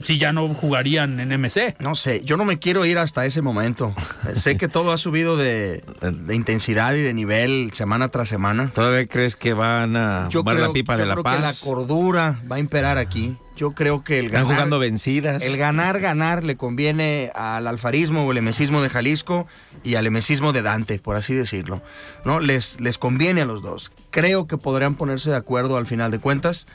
[SPEAKER 3] Si ya no jugarían en MC.
[SPEAKER 5] No sé, yo no me quiero ir hasta ese momento. sé que todo ha subido de, intensidad y de nivel semana tras semana.
[SPEAKER 4] ¿Todavía crees que van a
[SPEAKER 5] yo la pipa de la paz? que la cordura va a imperar aquí. Yo creo que el
[SPEAKER 4] ganar, Están jugando vencidas.
[SPEAKER 5] El ganar, ganar le conviene al alfarismo o el emesismo de Jalisco y al emesismo de Dante, por así decirlo. ¿no? Les, les conviene a los dos. Creo que podrían ponerse de acuerdo al final de cuentas.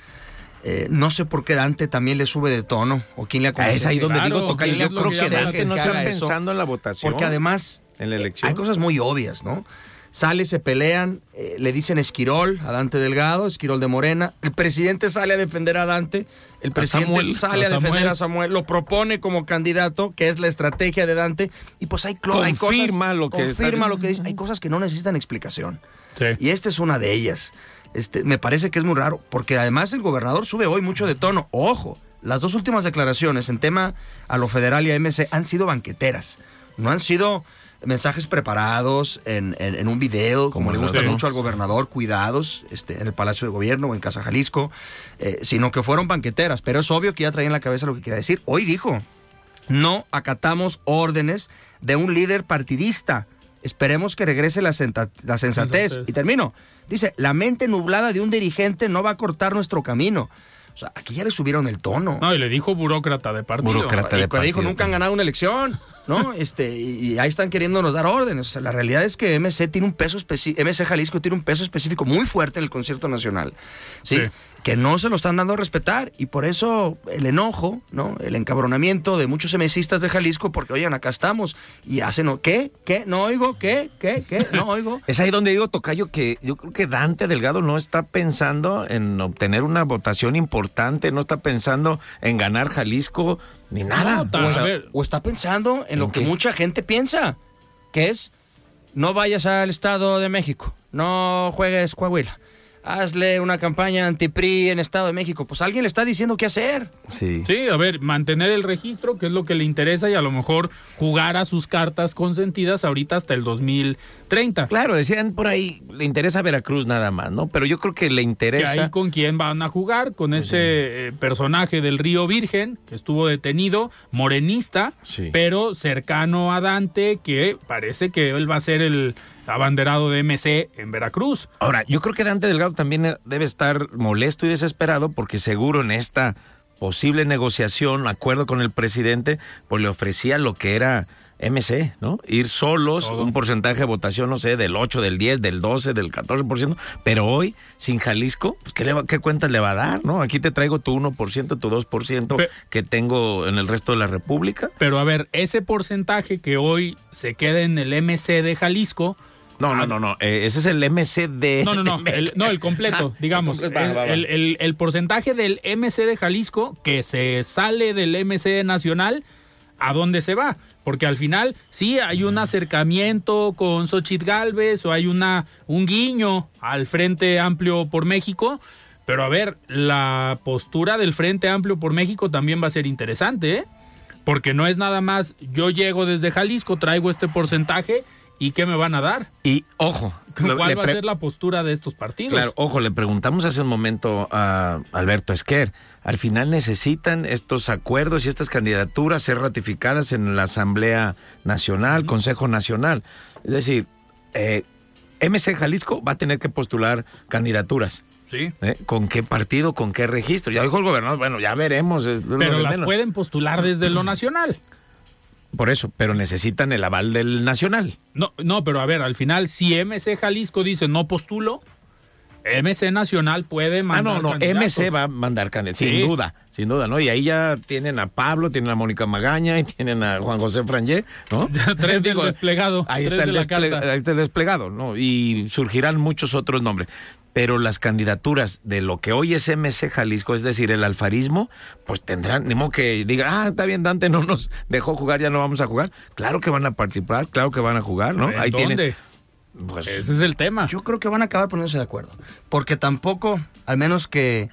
[SPEAKER 5] Eh, no sé por qué Dante también le sube de tono o quién le
[SPEAKER 4] aconseja. Ah, es ahí donde digo, toca, yo creo que, Dante no está pensando en la votación.
[SPEAKER 5] Porque además en la elección. hay cosas muy obvias, ¿no? Sale, se pelean, eh, le dicen Esquirol a Dante Delgado, Esquirol de Morena. El presidente sale a defender a Dante, el presidente sale a, defender a Samuel, lo propone como candidato, que es la estrategia de Dante, y pues hay,
[SPEAKER 4] confirma
[SPEAKER 5] hay
[SPEAKER 4] cosas, lo que
[SPEAKER 5] confirma lo que dice. Hay cosas que no necesitan explicación. Y esta es una de ellas. Este, me parece que es muy raro, porque además el gobernador sube hoy mucho de tono. Ojo, las dos últimas declaraciones en tema a lo federal y a MC han sido banqueteras, no han sido mensajes preparados en, en- en un video, como,
[SPEAKER 4] Como
[SPEAKER 5] le gusta mucho al gobernador, cuidados este, en el Palacio de Gobierno o en Casa Jalisco, eh, sino que fueron banqueteras. Pero es obvio que ya traía en la cabeza lo que quería decir. Hoy dijo, no acatamos órdenes de un líder partidista. Esperemos que regrese la, senta- la sensatez.
[SPEAKER 3] Sensatez.
[SPEAKER 5] Y termino. Dice, la mente nublada de un dirigente no va a cortar nuestro camino. O sea, aquí ya le subieron el tono.
[SPEAKER 3] No, y le dijo burócrata de partido.
[SPEAKER 4] Burócrata.
[SPEAKER 5] Y
[SPEAKER 4] de
[SPEAKER 5] pues dijo,
[SPEAKER 4] partido.
[SPEAKER 5] nunca han ganado una elección, ¿no? (laughs) Este, y, y ahí están queriéndonos dar órdenes. O sea, la realidad es que MC tiene un peso específico, MC Jalisco tiene un peso específico muy fuerte en el concierto nacional, ¿sí?
[SPEAKER 3] Sí.
[SPEAKER 5] Que no se lo están dando a respetar. Y por eso el enojo, ¿no? El encabronamiento de muchos MCistas de Jalisco, porque, oigan, acá estamos. Y hacen, ¿qué? ¿Qué? ¿No oigo? ¿Qué? ¿Qué? ¿Qué? ¿No oigo? (laughs)
[SPEAKER 4] Es ahí donde digo, Tocayo, que yo creo que Dante Delgado no está pensando en obtener una votación importante, no está pensando en ganar Jalisco, ni nada.
[SPEAKER 3] No,
[SPEAKER 5] o, está,
[SPEAKER 3] ver.
[SPEAKER 5] o está pensando en lo
[SPEAKER 4] ¿En
[SPEAKER 5] que mucha gente piensa, que es no vayas al Estado de México, no juegues Coahuila, hazle una campaña anti-PRI en Estado de México. Pues alguien le está diciendo qué hacer.
[SPEAKER 4] Sí.
[SPEAKER 3] Sí, a ver, mantener el registro, que es lo que le interesa, y a lo mejor jugar a sus cartas consentidas ahorita hasta el 2030.
[SPEAKER 4] Claro, decían por ahí, le interesa Veracruz nada más, ¿no? Pero yo creo que le interesa.
[SPEAKER 3] ahí con quién van a jugar, con ese eh, personaje del Río Virgen, que estuvo detenido, morenista,
[SPEAKER 4] Sí.
[SPEAKER 3] pero cercano a Dante, que parece que él va a ser el abanderado de MC en Veracruz.
[SPEAKER 4] Ahora, yo creo que Dante Delgado también eh, debe estar molesto y desesperado porque seguro en esta posible negociación, acuerdo con el presidente, pues le ofrecía lo que era MC, ¿no? Ir solos,
[SPEAKER 3] Todo.
[SPEAKER 4] un porcentaje de votación, no sé, del 8, del 10, del 12, del 14%, pero hoy, sin Jalisco, pues ¿qué, le va- qué cuentas le va a dar, no? Aquí te traigo tu 1%, tu 2%
[SPEAKER 3] Pe-
[SPEAKER 4] que tengo en el resto de la República.
[SPEAKER 3] Pero a ver, ese porcentaje que hoy se queda en el MC de Jalisco,
[SPEAKER 4] No, no, no, no, eh, ese es el MC de...
[SPEAKER 3] No, no, no, el, no, el completo, (laughs) digamos. el, el- el- el porcentaje del MC de Jalisco que se sale del MC nacional, ¿a dónde se va? Porque al final sí hay un acercamiento con Xochitl Galvez o hay una, un guiño al Frente Amplio por México. Pero a ver, la postura del Frente Amplio por México también va a ser interesante, ¿eh? Porque no es nada más, yo llego desde Jalisco, traigo este porcentaje y ¿qué me van a dar?
[SPEAKER 4] Y ojo,
[SPEAKER 3] ¿Cuál
[SPEAKER 4] le
[SPEAKER 3] va a ser la postura de estos partidos?
[SPEAKER 4] Claro, ojo, le preguntamos hace un momento a Alberto Esquer. Al final necesitan estos acuerdos y estas candidaturas ser ratificadas en la Asamblea Nacional, Consejo Nacional. Es decir, eh, MC Jalisco va a tener que postular candidaturas.
[SPEAKER 3] Sí.
[SPEAKER 4] ¿eh? ¿Con qué partido, con qué registro? Ya dijo el gobernador, bueno, ya veremos.
[SPEAKER 3] Pero las
[SPEAKER 4] menos.
[SPEAKER 3] pueden postular desde lo (clears throat) nacional.
[SPEAKER 4] Por eso, pero necesitan el aval del Nacional.
[SPEAKER 3] No, no, pero a ver, al final, si MC Jalisco dice no postulo, MC Nacional puede
[SPEAKER 4] Ah,
[SPEAKER 3] mandar
[SPEAKER 4] no, no,
[SPEAKER 3] candidatos.
[SPEAKER 4] MC va a mandar candidatos,
[SPEAKER 3] Sí.
[SPEAKER 4] sin duda, sin duda, ¿no? Y ahí ya tienen a Pablo, tienen a Mónica Magaña y tienen a Juan José Frangé, ¿no? (laughs)
[SPEAKER 3] Tres del desplegado,
[SPEAKER 4] Ahí
[SPEAKER 3] tres
[SPEAKER 4] está, el
[SPEAKER 3] de la
[SPEAKER 4] desple-
[SPEAKER 3] carta.
[SPEAKER 4] ahí está el desplegado, ¿no? Y surgirán muchos otros nombres. Pero las candidaturas de lo que hoy es MC Jalisco, es decir, el alfarismo, pues tendrán, ni modo que diga, ah, está bien, Dante no nos dejó jugar, ya no vamos a jugar. Claro que van a participar, claro que van a jugar, ¿no?
[SPEAKER 3] ¿En
[SPEAKER 4] Ahí
[SPEAKER 3] dónde?
[SPEAKER 4] tienen. Pues,
[SPEAKER 3] Ese es el tema.
[SPEAKER 5] Yo creo que van a acabar poniéndose de acuerdo. Porque tampoco, al menos que,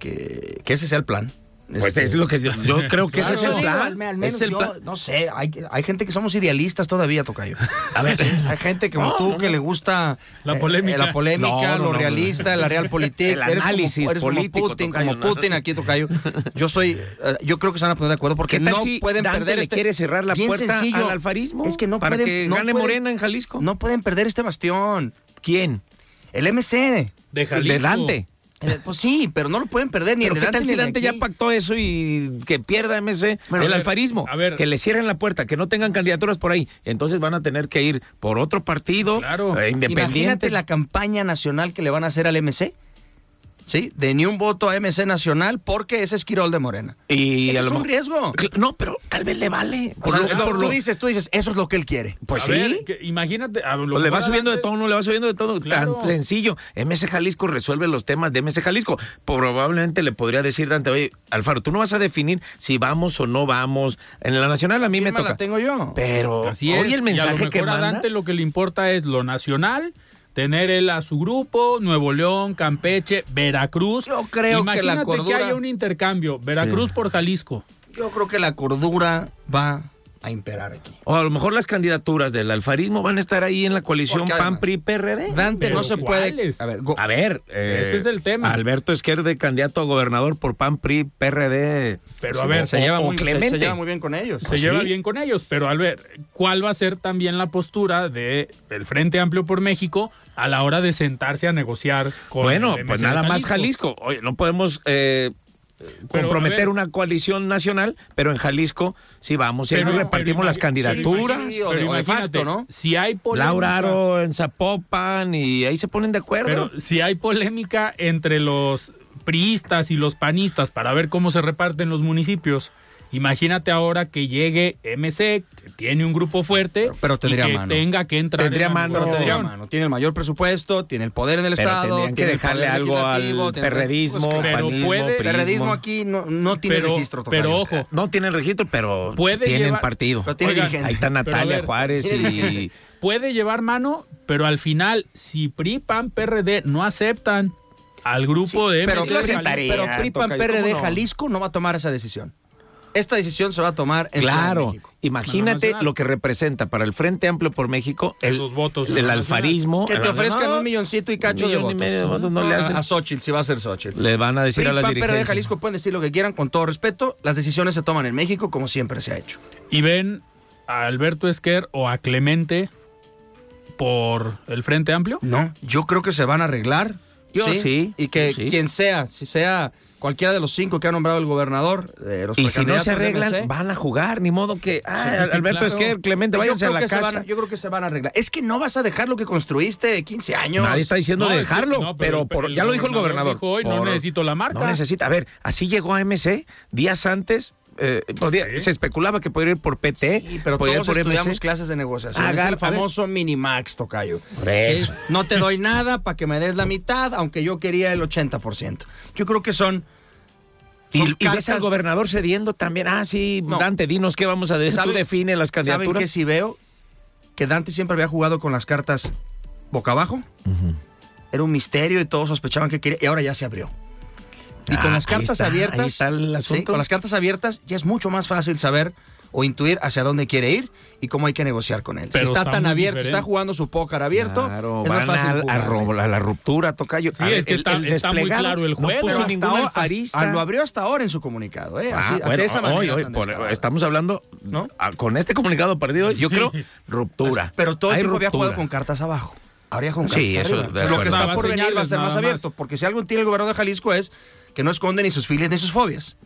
[SPEAKER 5] que, que ese sea el plan.
[SPEAKER 4] Pues
[SPEAKER 5] Este,
[SPEAKER 4] es lo que yo, yo (laughs) creo que ese es el
[SPEAKER 5] digo,
[SPEAKER 4] plan.
[SPEAKER 5] al, al menos
[SPEAKER 4] es el
[SPEAKER 5] yo,
[SPEAKER 4] plan.
[SPEAKER 5] no sé, hay, hay gente que somos idealistas todavía, Tocayo. A ver, hay gente como
[SPEAKER 4] No,
[SPEAKER 5] tú
[SPEAKER 4] no,
[SPEAKER 5] que
[SPEAKER 4] no.
[SPEAKER 5] le gusta
[SPEAKER 3] La
[SPEAKER 5] eh,
[SPEAKER 3] polémica.
[SPEAKER 5] la polémica,
[SPEAKER 4] No, no,
[SPEAKER 5] lo
[SPEAKER 4] no,
[SPEAKER 5] realista, la realpolitik. (laughs)
[SPEAKER 4] El
[SPEAKER 5] Eres como-
[SPEAKER 4] análisis
[SPEAKER 5] eres como
[SPEAKER 4] político,
[SPEAKER 5] Putin,
[SPEAKER 4] Tocayo,
[SPEAKER 5] como
[SPEAKER 4] no.
[SPEAKER 5] Putin aquí, Tocayo. Yo soy, eh, yo creo que se van a poner de acuerdo porque
[SPEAKER 4] ¿Qué tal
[SPEAKER 5] no
[SPEAKER 4] si
[SPEAKER 5] pueden
[SPEAKER 4] Dante
[SPEAKER 5] perder
[SPEAKER 4] le
[SPEAKER 5] este-
[SPEAKER 4] quiere cerrar la
[SPEAKER 5] Bien
[SPEAKER 4] puerta
[SPEAKER 5] sencillo.
[SPEAKER 4] al alfarismo?
[SPEAKER 5] Es que no
[SPEAKER 4] para
[SPEAKER 5] pueden,
[SPEAKER 4] que
[SPEAKER 5] no
[SPEAKER 4] gane
[SPEAKER 5] pueden-
[SPEAKER 4] Morena en Jalisco.
[SPEAKER 5] No pueden perder este bastión.
[SPEAKER 4] ¿Quién?
[SPEAKER 5] El MC.
[SPEAKER 3] De Jalisco.
[SPEAKER 4] De Dante.
[SPEAKER 5] Eh, Pues sí, pero no lo pueden perder ni el de
[SPEAKER 4] ¿qué tal si ya pactó eso y que pierda MC
[SPEAKER 5] Bueno,
[SPEAKER 4] el
[SPEAKER 5] ver,
[SPEAKER 4] alfarismo?
[SPEAKER 3] a ver.
[SPEAKER 4] que le cierren la puerta, que no tengan candidaturas por ahí. Entonces van a tener que ir por otro partido
[SPEAKER 3] Claro.
[SPEAKER 4] eh,
[SPEAKER 5] Imagínate
[SPEAKER 4] independiente.
[SPEAKER 5] la campaña nacional que le van a hacer al MC. ¿Sí? De ni un voto a MC nacional porque ese es Quirol de Morena.
[SPEAKER 4] Y a
[SPEAKER 5] es un riesgo.
[SPEAKER 4] No, pero tal vez le vale.
[SPEAKER 5] O
[SPEAKER 4] Por
[SPEAKER 5] sea,
[SPEAKER 4] lo- por
[SPEAKER 5] tú
[SPEAKER 4] lo-
[SPEAKER 5] dices, tú dices, eso es lo que él quiere.
[SPEAKER 4] Pues
[SPEAKER 3] A
[SPEAKER 4] sí.
[SPEAKER 3] ver, que imagínate. a lo
[SPEAKER 4] le va subiendo de tono, le va subiendo de tono.
[SPEAKER 3] Claro.
[SPEAKER 4] Tan sencillo. MC Jalisco resuelve los temas de MC Jalisco. Probablemente le podría decir Dante, oye, Alfaro, tú no vas a definir si vamos o no vamos. En la nacional a mí me toca.
[SPEAKER 5] la tengo yo.
[SPEAKER 4] Pero
[SPEAKER 3] Así
[SPEAKER 4] hoy el mensaje
[SPEAKER 3] y a lo mejor
[SPEAKER 4] que
[SPEAKER 3] a
[SPEAKER 4] manda.
[SPEAKER 3] Dante lo que le importa es lo nacional, tener él a su grupo, Nuevo León, Campeche, Veracruz.
[SPEAKER 5] Yo creo que la
[SPEAKER 3] Imagínate
[SPEAKER 5] cordura-
[SPEAKER 3] que haya un intercambio, Veracruz por Jalisco.
[SPEAKER 5] Yo creo que la cordura va a imperar aquí.
[SPEAKER 4] O a lo mejor las candidaturas del alfarismo van a estar ahí en la coalición
[SPEAKER 5] Porque además-
[SPEAKER 4] PAN-PRI-PRD.
[SPEAKER 5] Dante no se puede.
[SPEAKER 3] ¿cuáles?
[SPEAKER 5] A ver, go-
[SPEAKER 4] A ver, eh,
[SPEAKER 3] Ese es el tema.
[SPEAKER 4] Alberto Esquer de candidato a gobernador por PAN-PRI-PRD.
[SPEAKER 3] Pero a ver,
[SPEAKER 5] se lleva,
[SPEAKER 4] o
[SPEAKER 5] muy, se-
[SPEAKER 4] Clemente.
[SPEAKER 5] se lleva muy bien con ellos.
[SPEAKER 3] se lleva
[SPEAKER 4] ¿sí?
[SPEAKER 3] bien con ellos, pero al ver, ¿cuál va a ser también la postura de el Frente Amplio por México a la hora de sentarse a negociar con
[SPEAKER 4] Bueno,
[SPEAKER 3] el
[SPEAKER 4] pues nada más Jalisco. Oye, no podemos eh,
[SPEAKER 3] Pero,
[SPEAKER 4] comprometer una coalición nacional, pero en Jalisco sí vamos. Y ahí
[SPEAKER 3] Pero-
[SPEAKER 4] nos repartimos
[SPEAKER 3] pero
[SPEAKER 4] las candidaturas.
[SPEAKER 5] Sí, sí, sí, o
[SPEAKER 3] Pero
[SPEAKER 5] de- o de
[SPEAKER 3] imagínate,
[SPEAKER 5] facto, ¿no?
[SPEAKER 3] si hay polémica,
[SPEAKER 4] Laura Aro en Zapopan y ahí se ponen de acuerdo.
[SPEAKER 3] pero si hay polémica entre los priistas y los panistas para ver cómo se reparten los municipios. Imagínate ahora que llegue MC, que tiene un grupo fuerte,
[SPEAKER 5] Pero- pero tendría
[SPEAKER 3] y que
[SPEAKER 5] mano.
[SPEAKER 3] tenga que entrar
[SPEAKER 4] Tendría
[SPEAKER 3] en
[SPEAKER 4] mano.
[SPEAKER 5] Pero te diría,
[SPEAKER 3] negociación.
[SPEAKER 5] mano, tiene el mayor presupuesto, tiene el poder en el
[SPEAKER 4] Pero
[SPEAKER 5] Estado.
[SPEAKER 4] tendrían que
[SPEAKER 5] tiene
[SPEAKER 4] dejarle algo al
[SPEAKER 5] tiene-
[SPEAKER 4] perredismo,
[SPEAKER 5] Pues claro.
[SPEAKER 3] Pero
[SPEAKER 4] panismo,
[SPEAKER 3] puede-
[SPEAKER 5] perredismo aquí no, no tiene
[SPEAKER 3] Pero,
[SPEAKER 5] registro. tocayo.
[SPEAKER 3] pero ojo,
[SPEAKER 4] No tienen registro, pero
[SPEAKER 3] Puede
[SPEAKER 4] tienen
[SPEAKER 3] llevar-
[SPEAKER 4] partido.
[SPEAKER 5] Pero tiene
[SPEAKER 3] Oigan,
[SPEAKER 5] dirigente.
[SPEAKER 4] Ahí está
[SPEAKER 3] Pero
[SPEAKER 4] Natalia
[SPEAKER 3] ver,
[SPEAKER 4] Juárez y... (laughs)
[SPEAKER 3] puede llevar mano, pero al final, si PRI, PAN, PRD no aceptan al grupo de
[SPEAKER 5] pero,
[SPEAKER 3] MC de Jalisco,
[SPEAKER 5] pero PRI, PAN,
[SPEAKER 4] Tocayo,
[SPEAKER 5] PRD. Jalisco no va a tomar esa decisión. Esta decisión se va a tomar en Ciudad de
[SPEAKER 4] Claro,
[SPEAKER 5] México.
[SPEAKER 4] imagínate lo que representa para el Frente Amplio por México el,
[SPEAKER 3] Esos votos
[SPEAKER 4] el alfarismo.
[SPEAKER 5] Que te ofrezcan un milloncito y cacho
[SPEAKER 4] Un
[SPEAKER 5] de
[SPEAKER 4] millón y
[SPEAKER 5] votos.
[SPEAKER 4] medio de votos no le
[SPEAKER 5] A-
[SPEAKER 4] hacen.
[SPEAKER 5] A Xochitl, si va a ser Xochitl.
[SPEAKER 4] Le van a decir
[SPEAKER 5] PRI,
[SPEAKER 4] a la
[SPEAKER 5] PAN, PRD,
[SPEAKER 4] dirigencia.
[SPEAKER 5] Jalisco pueden decir lo que quieran, con todo respeto. Las decisiones se toman en México como siempre se ha hecho.
[SPEAKER 3] y ven a Alberto Esquer o a Clemente por el Frente Amplio.
[SPEAKER 5] No, yo creo que se van a arreglar.
[SPEAKER 4] Yo sí,
[SPEAKER 5] Y que
[SPEAKER 4] sí.
[SPEAKER 5] quien sea, si sea cualquiera de los cinco que ha nombrado el gobernador, los
[SPEAKER 4] Y si no se arreglan, van a jugar, ni modo que. Ah,
[SPEAKER 3] Sí,
[SPEAKER 4] Alberto
[SPEAKER 3] claro.
[SPEAKER 4] Esquer, Clemente, váyanse a la casa.
[SPEAKER 5] van yo creo que se van a arreglar. Es que no vas a dejar lo que construiste 15 años.
[SPEAKER 4] Nadie está diciendo
[SPEAKER 3] No,
[SPEAKER 4] de no,
[SPEAKER 3] no,
[SPEAKER 4] pero, por- ya lo dijo el gobernador.
[SPEAKER 3] dijo hoy, no necesito la marca.
[SPEAKER 4] No necesita. A ver, así llegó a MC días antes. eh, podía-
[SPEAKER 3] Sí.
[SPEAKER 4] Se especulaba que podría ir por PT.
[SPEAKER 5] Sí, pero
[SPEAKER 4] podía ir por
[SPEAKER 5] estudiamos
[SPEAKER 4] MC.
[SPEAKER 5] clases de negociación.
[SPEAKER 4] Agar-
[SPEAKER 5] es el famoso Minimax, Tocayo. Sí, No te doy nada para que me des la mitad, aunque yo quería el 80%. Yo creo que son...
[SPEAKER 4] Y, y ves al
[SPEAKER 5] cartas-
[SPEAKER 4] gobernador cediendo también. Ah, sí,
[SPEAKER 5] No.
[SPEAKER 4] Dante, dinos qué vamos a decir. Tú
[SPEAKER 5] ¿Saben-
[SPEAKER 4] define las
[SPEAKER 5] ¿Saben
[SPEAKER 4] candidaturas.
[SPEAKER 5] que si veo? Que Dante siempre había jugado con las cartas boca abajo. Era un misterio y todos sospechaban que quería. Y ahora ya se abrió. Y
[SPEAKER 4] Ah,
[SPEAKER 5] con las
[SPEAKER 4] ahí
[SPEAKER 5] cartas
[SPEAKER 4] está,
[SPEAKER 5] abiertas.
[SPEAKER 4] ahí está el
[SPEAKER 5] sí,
[SPEAKER 4] asunto.
[SPEAKER 5] con las cartas abiertas ya es mucho más fácil saber o intuir hacia dónde quiere ir y cómo hay que negociar con él.
[SPEAKER 3] Pero
[SPEAKER 5] si está,
[SPEAKER 3] está
[SPEAKER 5] tan abierto, si está
[SPEAKER 3] diferente.
[SPEAKER 5] jugando su póker abierto,
[SPEAKER 4] Claro,
[SPEAKER 5] es más
[SPEAKER 4] van
[SPEAKER 5] fácil
[SPEAKER 4] a, a a la ruptura, Tocayo.
[SPEAKER 3] Sí, es que está- está muy claro el
[SPEAKER 4] no
[SPEAKER 3] juego.
[SPEAKER 4] puso ningún
[SPEAKER 5] hasta ahora-
[SPEAKER 4] alfarista.
[SPEAKER 5] hasta- lo abrió hasta ahora en su comunicado, ¿eh?
[SPEAKER 4] Ah,
[SPEAKER 5] Así-
[SPEAKER 4] bueno,
[SPEAKER 5] de esa manera
[SPEAKER 4] hoy, hoy, por- estamos hablando,
[SPEAKER 5] ¿No?
[SPEAKER 4] ah, con este comunicado partido, yo creo ruptura.
[SPEAKER 5] Pero todo el tiempo había jugado con cartas abajo. Ya con cartas
[SPEAKER 4] Sí, eso
[SPEAKER 5] arriba. lo que está por venir va a ser más. abierto. Porque si algo tiene el gobernador de Jalisco es que no esconde ni sus filias ni sus fobias.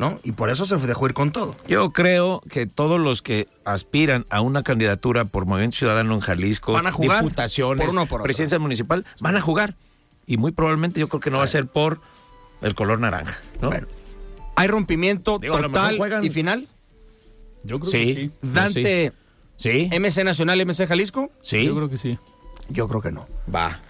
[SPEAKER 5] ¿No? Y por eso se dejó ir con todo.
[SPEAKER 4] Yo creo que todos los que aspiran a una candidatura por Movimiento Ciudadano en Jalisco,
[SPEAKER 5] Van a jugar
[SPEAKER 4] diputaciones,
[SPEAKER 5] por uno
[SPEAKER 4] presidencia municipal, van a jugar. Y muy probablemente yo creo que no va a ser por el color naranja, ¿no?
[SPEAKER 5] Bueno, hay rompimiento
[SPEAKER 4] Digo,
[SPEAKER 5] total
[SPEAKER 4] juegan-
[SPEAKER 5] y final.
[SPEAKER 3] Yo creo
[SPEAKER 4] Sí.
[SPEAKER 3] que sí.
[SPEAKER 5] Dante,
[SPEAKER 4] sí,
[SPEAKER 5] MC Nacional, MC Jalisco.
[SPEAKER 4] sí,
[SPEAKER 3] Yo creo que sí.
[SPEAKER 5] Yo creo que no.
[SPEAKER 4] va.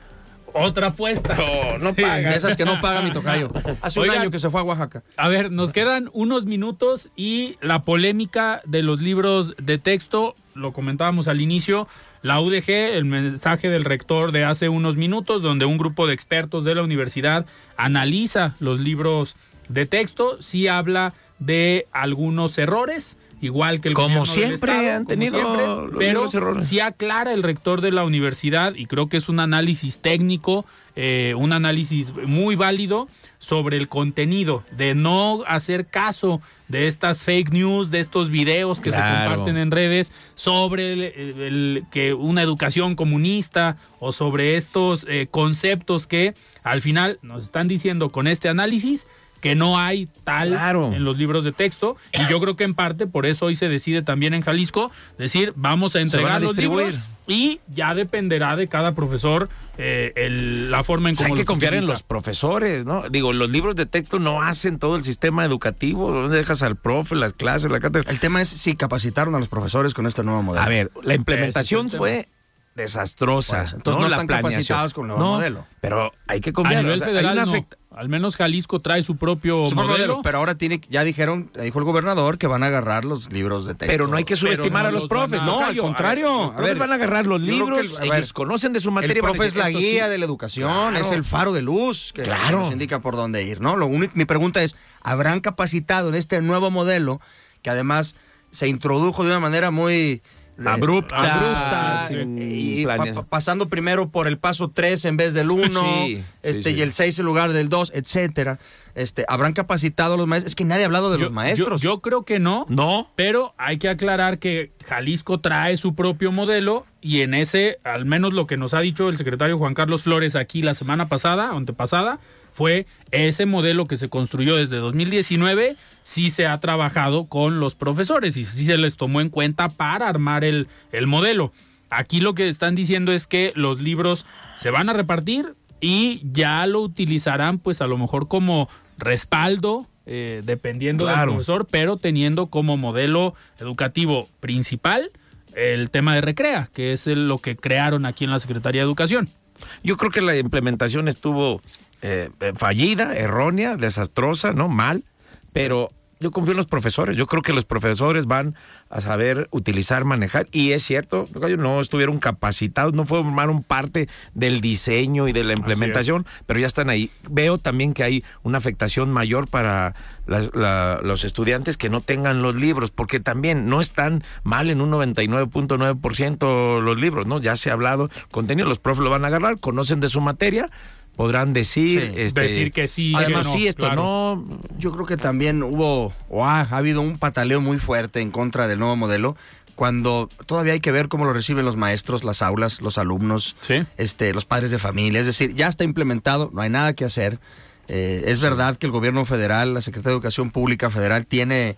[SPEAKER 3] Otra apuesta.
[SPEAKER 4] No, no
[SPEAKER 3] Sí.
[SPEAKER 4] paga.
[SPEAKER 5] Esas que no paga mi tocayo. Hace
[SPEAKER 3] Oigan.
[SPEAKER 5] un año que se fue a Oaxaca.
[SPEAKER 3] A ver, nos quedan unos minutos y la polémica de los libros de texto, lo comentábamos al inicio, la UDG, el mensaje del rector de hace unos minutos, donde un grupo de expertos de la universidad analiza los libros de texto, sí habla de algunos errores, igual que el
[SPEAKER 4] Como siempre
[SPEAKER 3] Estado,
[SPEAKER 4] han tenido
[SPEAKER 3] siempre, pero
[SPEAKER 4] errores.
[SPEAKER 3] sí aclara el rector de la universidad y creo que es un análisis técnico, eh, un análisis muy válido sobre el contenido, de no hacer caso de estas fake news, de estos videos que se comparten en redes sobre el, el- que una educación comunista o sobre estos eh, conceptos que al final nos están diciendo con este análisis que no hay tal
[SPEAKER 4] Claro.
[SPEAKER 3] en los libros de texto y yo creo que en parte por eso hoy se decide también en Jalisco decir vamos a
[SPEAKER 4] van a
[SPEAKER 3] entregar los libros y ya dependerá de cada profesor eh, el- la forma en
[SPEAKER 4] O sea,
[SPEAKER 3] cómo
[SPEAKER 4] hay que
[SPEAKER 3] los
[SPEAKER 4] confiar en los profesores, ¿no? Digo, los libros de texto no hacen todo el sistema educativo. ¿Dónde dejas al profe, las clases, la cátedra?
[SPEAKER 5] El tema es si capacitaron a los profesores con este nuevo modelo.
[SPEAKER 4] A ver, la implementación
[SPEAKER 3] es
[SPEAKER 4] fue desastrosa.
[SPEAKER 5] Entonces no
[SPEAKER 4] La
[SPEAKER 5] están
[SPEAKER 4] planeación.
[SPEAKER 5] capacitados con el nuevo
[SPEAKER 4] No,
[SPEAKER 5] modelo.
[SPEAKER 4] Pero hay que
[SPEAKER 3] a
[SPEAKER 4] confiar.
[SPEAKER 3] nivel
[SPEAKER 4] o sea, hay
[SPEAKER 3] federal
[SPEAKER 4] una
[SPEAKER 3] no. Al menos Jalisco trae su propio modelo,
[SPEAKER 5] modelo, pero ahora tiene, ya dijeron, ya dijo el gobernador que van a agarrar los libros de texto.
[SPEAKER 4] Pero no hay que subestimar
[SPEAKER 3] no
[SPEAKER 4] a los
[SPEAKER 3] los
[SPEAKER 4] profes.
[SPEAKER 3] a-
[SPEAKER 4] No, al
[SPEAKER 5] contrario.
[SPEAKER 4] Los
[SPEAKER 5] A ver,
[SPEAKER 4] van a agarrar los libros,
[SPEAKER 5] el- a ver,
[SPEAKER 4] ellos conocen de su
[SPEAKER 5] El
[SPEAKER 4] materia. a
[SPEAKER 5] profe es la
[SPEAKER 4] esto
[SPEAKER 5] guía
[SPEAKER 4] sí.
[SPEAKER 5] de la educación,
[SPEAKER 4] Claro.
[SPEAKER 5] es el faro de luz que
[SPEAKER 4] Claro.
[SPEAKER 5] nos indica por dónde ir, ¿no? Lo único, mi pregunta es, ¿habrán capacitado en este nuevo modelo que además se introdujo de una manera muy
[SPEAKER 4] Abrupta,
[SPEAKER 5] abrupta,
[SPEAKER 4] sin
[SPEAKER 5] y pa- pasando primero por el paso 3 en vez del 1,
[SPEAKER 4] Sí,
[SPEAKER 5] este,
[SPEAKER 4] sí, sí.
[SPEAKER 5] y el 6 en lugar del 2, etcétera. Este, habrán capacitado a los maestros. Es que nadie ha hablado de
[SPEAKER 3] Yo-
[SPEAKER 5] los maestros.
[SPEAKER 3] Yo, yo creo que no.
[SPEAKER 4] No.
[SPEAKER 3] Pero hay que aclarar que Jalisco trae su propio modelo y en ese, al menos lo que nos ha dicho el secretario Juan Carlos Flores aquí la semana pasada, antepasada, fue ese modelo que se construyó desde 2019, sí se ha trabajado con los profesores y sí se les tomó en cuenta para armar el, el modelo. Aquí lo que están diciendo es que los libros se van a repartir y ya lo utilizarán pues a lo mejor como respaldo eh, dependiendo del profesor, pero teniendo como modelo educativo principal el tema de Recrea, que es lo que crearon aquí en la Secretaría de Educación.
[SPEAKER 4] Yo creo que la implementación estuvo eh, eh, fallida, errónea, desastrosa, ¿no? Mal, pero yo confío en los profesores. Yo creo que los profesores van a saber utilizar, manejar. Y es cierto, no estuvieron capacitados, no formaron parte del diseño y de la implementación, pero ya están ahí. Veo también que hay una afectación mayor para las- la- los estudiantes que no tengan los libros, porque también no están mal en un 99.9% los libros, ¿no? Ya se ha hablado contenido, los profes lo van a agarrar, conocen de su materia, podrán decir,
[SPEAKER 5] Sí.
[SPEAKER 4] este,
[SPEAKER 3] Decir que sí,
[SPEAKER 4] esto
[SPEAKER 3] que no,
[SPEAKER 4] sí, esto
[SPEAKER 3] claro.
[SPEAKER 4] no.
[SPEAKER 5] Yo creo que también hubo, o ha, ha habido un pataleo muy fuerte en contra del nuevo modelo, cuando todavía hay que ver cómo lo reciben los maestros, las aulas, los alumnos,
[SPEAKER 3] Sí.
[SPEAKER 5] este, los padres de familia. Es decir, ya está implementado, no hay nada que hacer. Eh, es verdad que el gobierno federal, la Secretaría de Educación Pública Federal, tiene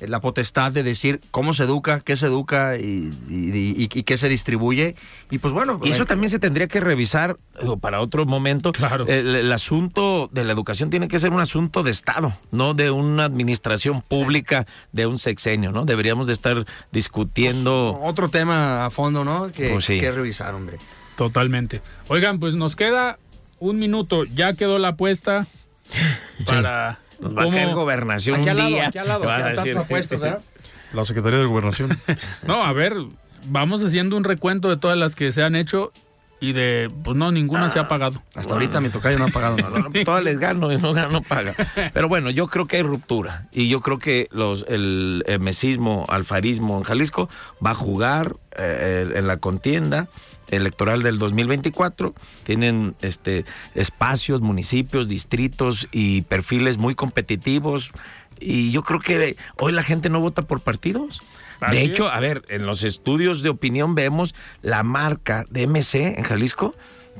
[SPEAKER 5] la potestad de decir cómo se educa, qué se educa y, y- y- y qué se distribuye. Y pues bueno,
[SPEAKER 4] Y eso
[SPEAKER 5] eh,
[SPEAKER 4] también se tendría que revisar digo, para otro momento.
[SPEAKER 3] Claro.
[SPEAKER 4] El, el asunto de la educación tiene que ser un asunto de Estado, no de una administración pública de un sexenio, ¿no? Deberíamos de estar discutiendo.
[SPEAKER 5] otro tema a fondo, ¿no? Que,
[SPEAKER 4] Pues sí.
[SPEAKER 5] que revisar, hombre.
[SPEAKER 3] Totalmente. Oigan, pues nos queda un minuto, ya quedó la apuesta (laughs) para...
[SPEAKER 4] Nos va a
[SPEAKER 3] cómo-
[SPEAKER 4] caer gobernación
[SPEAKER 5] Aquí
[SPEAKER 4] un
[SPEAKER 5] al lado,
[SPEAKER 4] día.
[SPEAKER 5] aquí al lado,
[SPEAKER 4] Van a decir-.
[SPEAKER 9] La Secretaría de Gobernación.
[SPEAKER 3] No, a ver, vamos haciendo un recuento de todas las que se han hecho y de, pues no, ninguna se ha pagado.
[SPEAKER 5] Hasta ahorita mi tocayo no ha pagado nada.
[SPEAKER 4] No, (laughs) no, todas les gano y no gano, no paga. Pero bueno, yo creo que hay ruptura. Y yo creo que los, el, el mesismo, alfarismo en Jalisco va a jugar eh, en la contienda electoral del 2024. Tienen este espacios, municipios, distritos y perfiles muy competitivos. Y yo creo que hoy la gente no vota por partidos.
[SPEAKER 3] Así
[SPEAKER 4] De hecho,
[SPEAKER 3] es.
[SPEAKER 4] a ver, en los estudios de opinión vemos la marca de MC en Jalisco,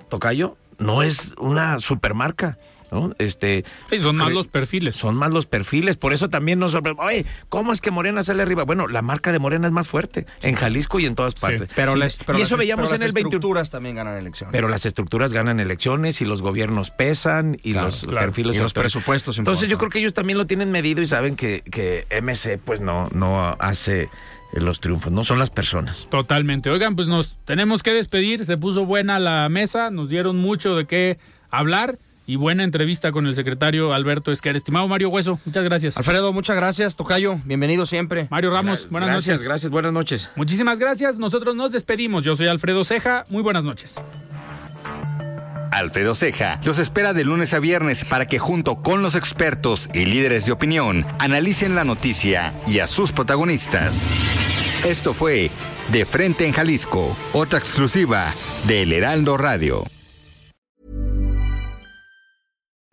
[SPEAKER 4] Tocayo, no es una supermarca. ¿No? Este,
[SPEAKER 3] Sí, son más
[SPEAKER 4] cre-
[SPEAKER 3] los perfiles.
[SPEAKER 4] son más los perfiles, por eso también nos sorprende. Oye, ¿cómo es que Morena sale arriba? Bueno, la marca de Morena es más fuerte en Jalisco y en todas partes.
[SPEAKER 5] Pero
[SPEAKER 4] Sí,
[SPEAKER 5] les- pero
[SPEAKER 4] y eso
[SPEAKER 5] las-
[SPEAKER 4] veíamos
[SPEAKER 5] pero
[SPEAKER 4] en el
[SPEAKER 5] las
[SPEAKER 4] 21.
[SPEAKER 5] estructuras también ganan elecciones.
[SPEAKER 4] Pero las estructuras ganan elecciones y los gobiernos pesan y
[SPEAKER 5] Claro,
[SPEAKER 4] los
[SPEAKER 5] claro.
[SPEAKER 4] perfiles
[SPEAKER 5] Y los presupuestos
[SPEAKER 4] Entonces yo creo que ellos también lo tienen medido y saben que, que MC pues no, no hace eh, los triunfos, no son las personas.
[SPEAKER 3] Totalmente. Oigan, pues nos tenemos que despedir. Se puso buena la mesa, nos dieron mucho de qué hablar y buena entrevista con el secretario Alberto Esquer. Estimado Mario Hueso, muchas gracias.
[SPEAKER 5] Alfredo, muchas gracias, Tocayo. Bienvenido siempre.
[SPEAKER 3] Mario Ramos, buenas
[SPEAKER 4] gracias,
[SPEAKER 3] noches.
[SPEAKER 4] gracias, buenas noches.
[SPEAKER 3] Muchísimas gracias. Nosotros nos despedimos. Yo soy Alfredo Ceja. Muy buenas noches.
[SPEAKER 2] Alfredo Ceja los espera de lunes a viernes para que junto con los expertos y líderes de opinión analicen la noticia y a sus protagonistas. Esto fue De Frente en Jalisco, otra exclusiva de El Heraldo Radio.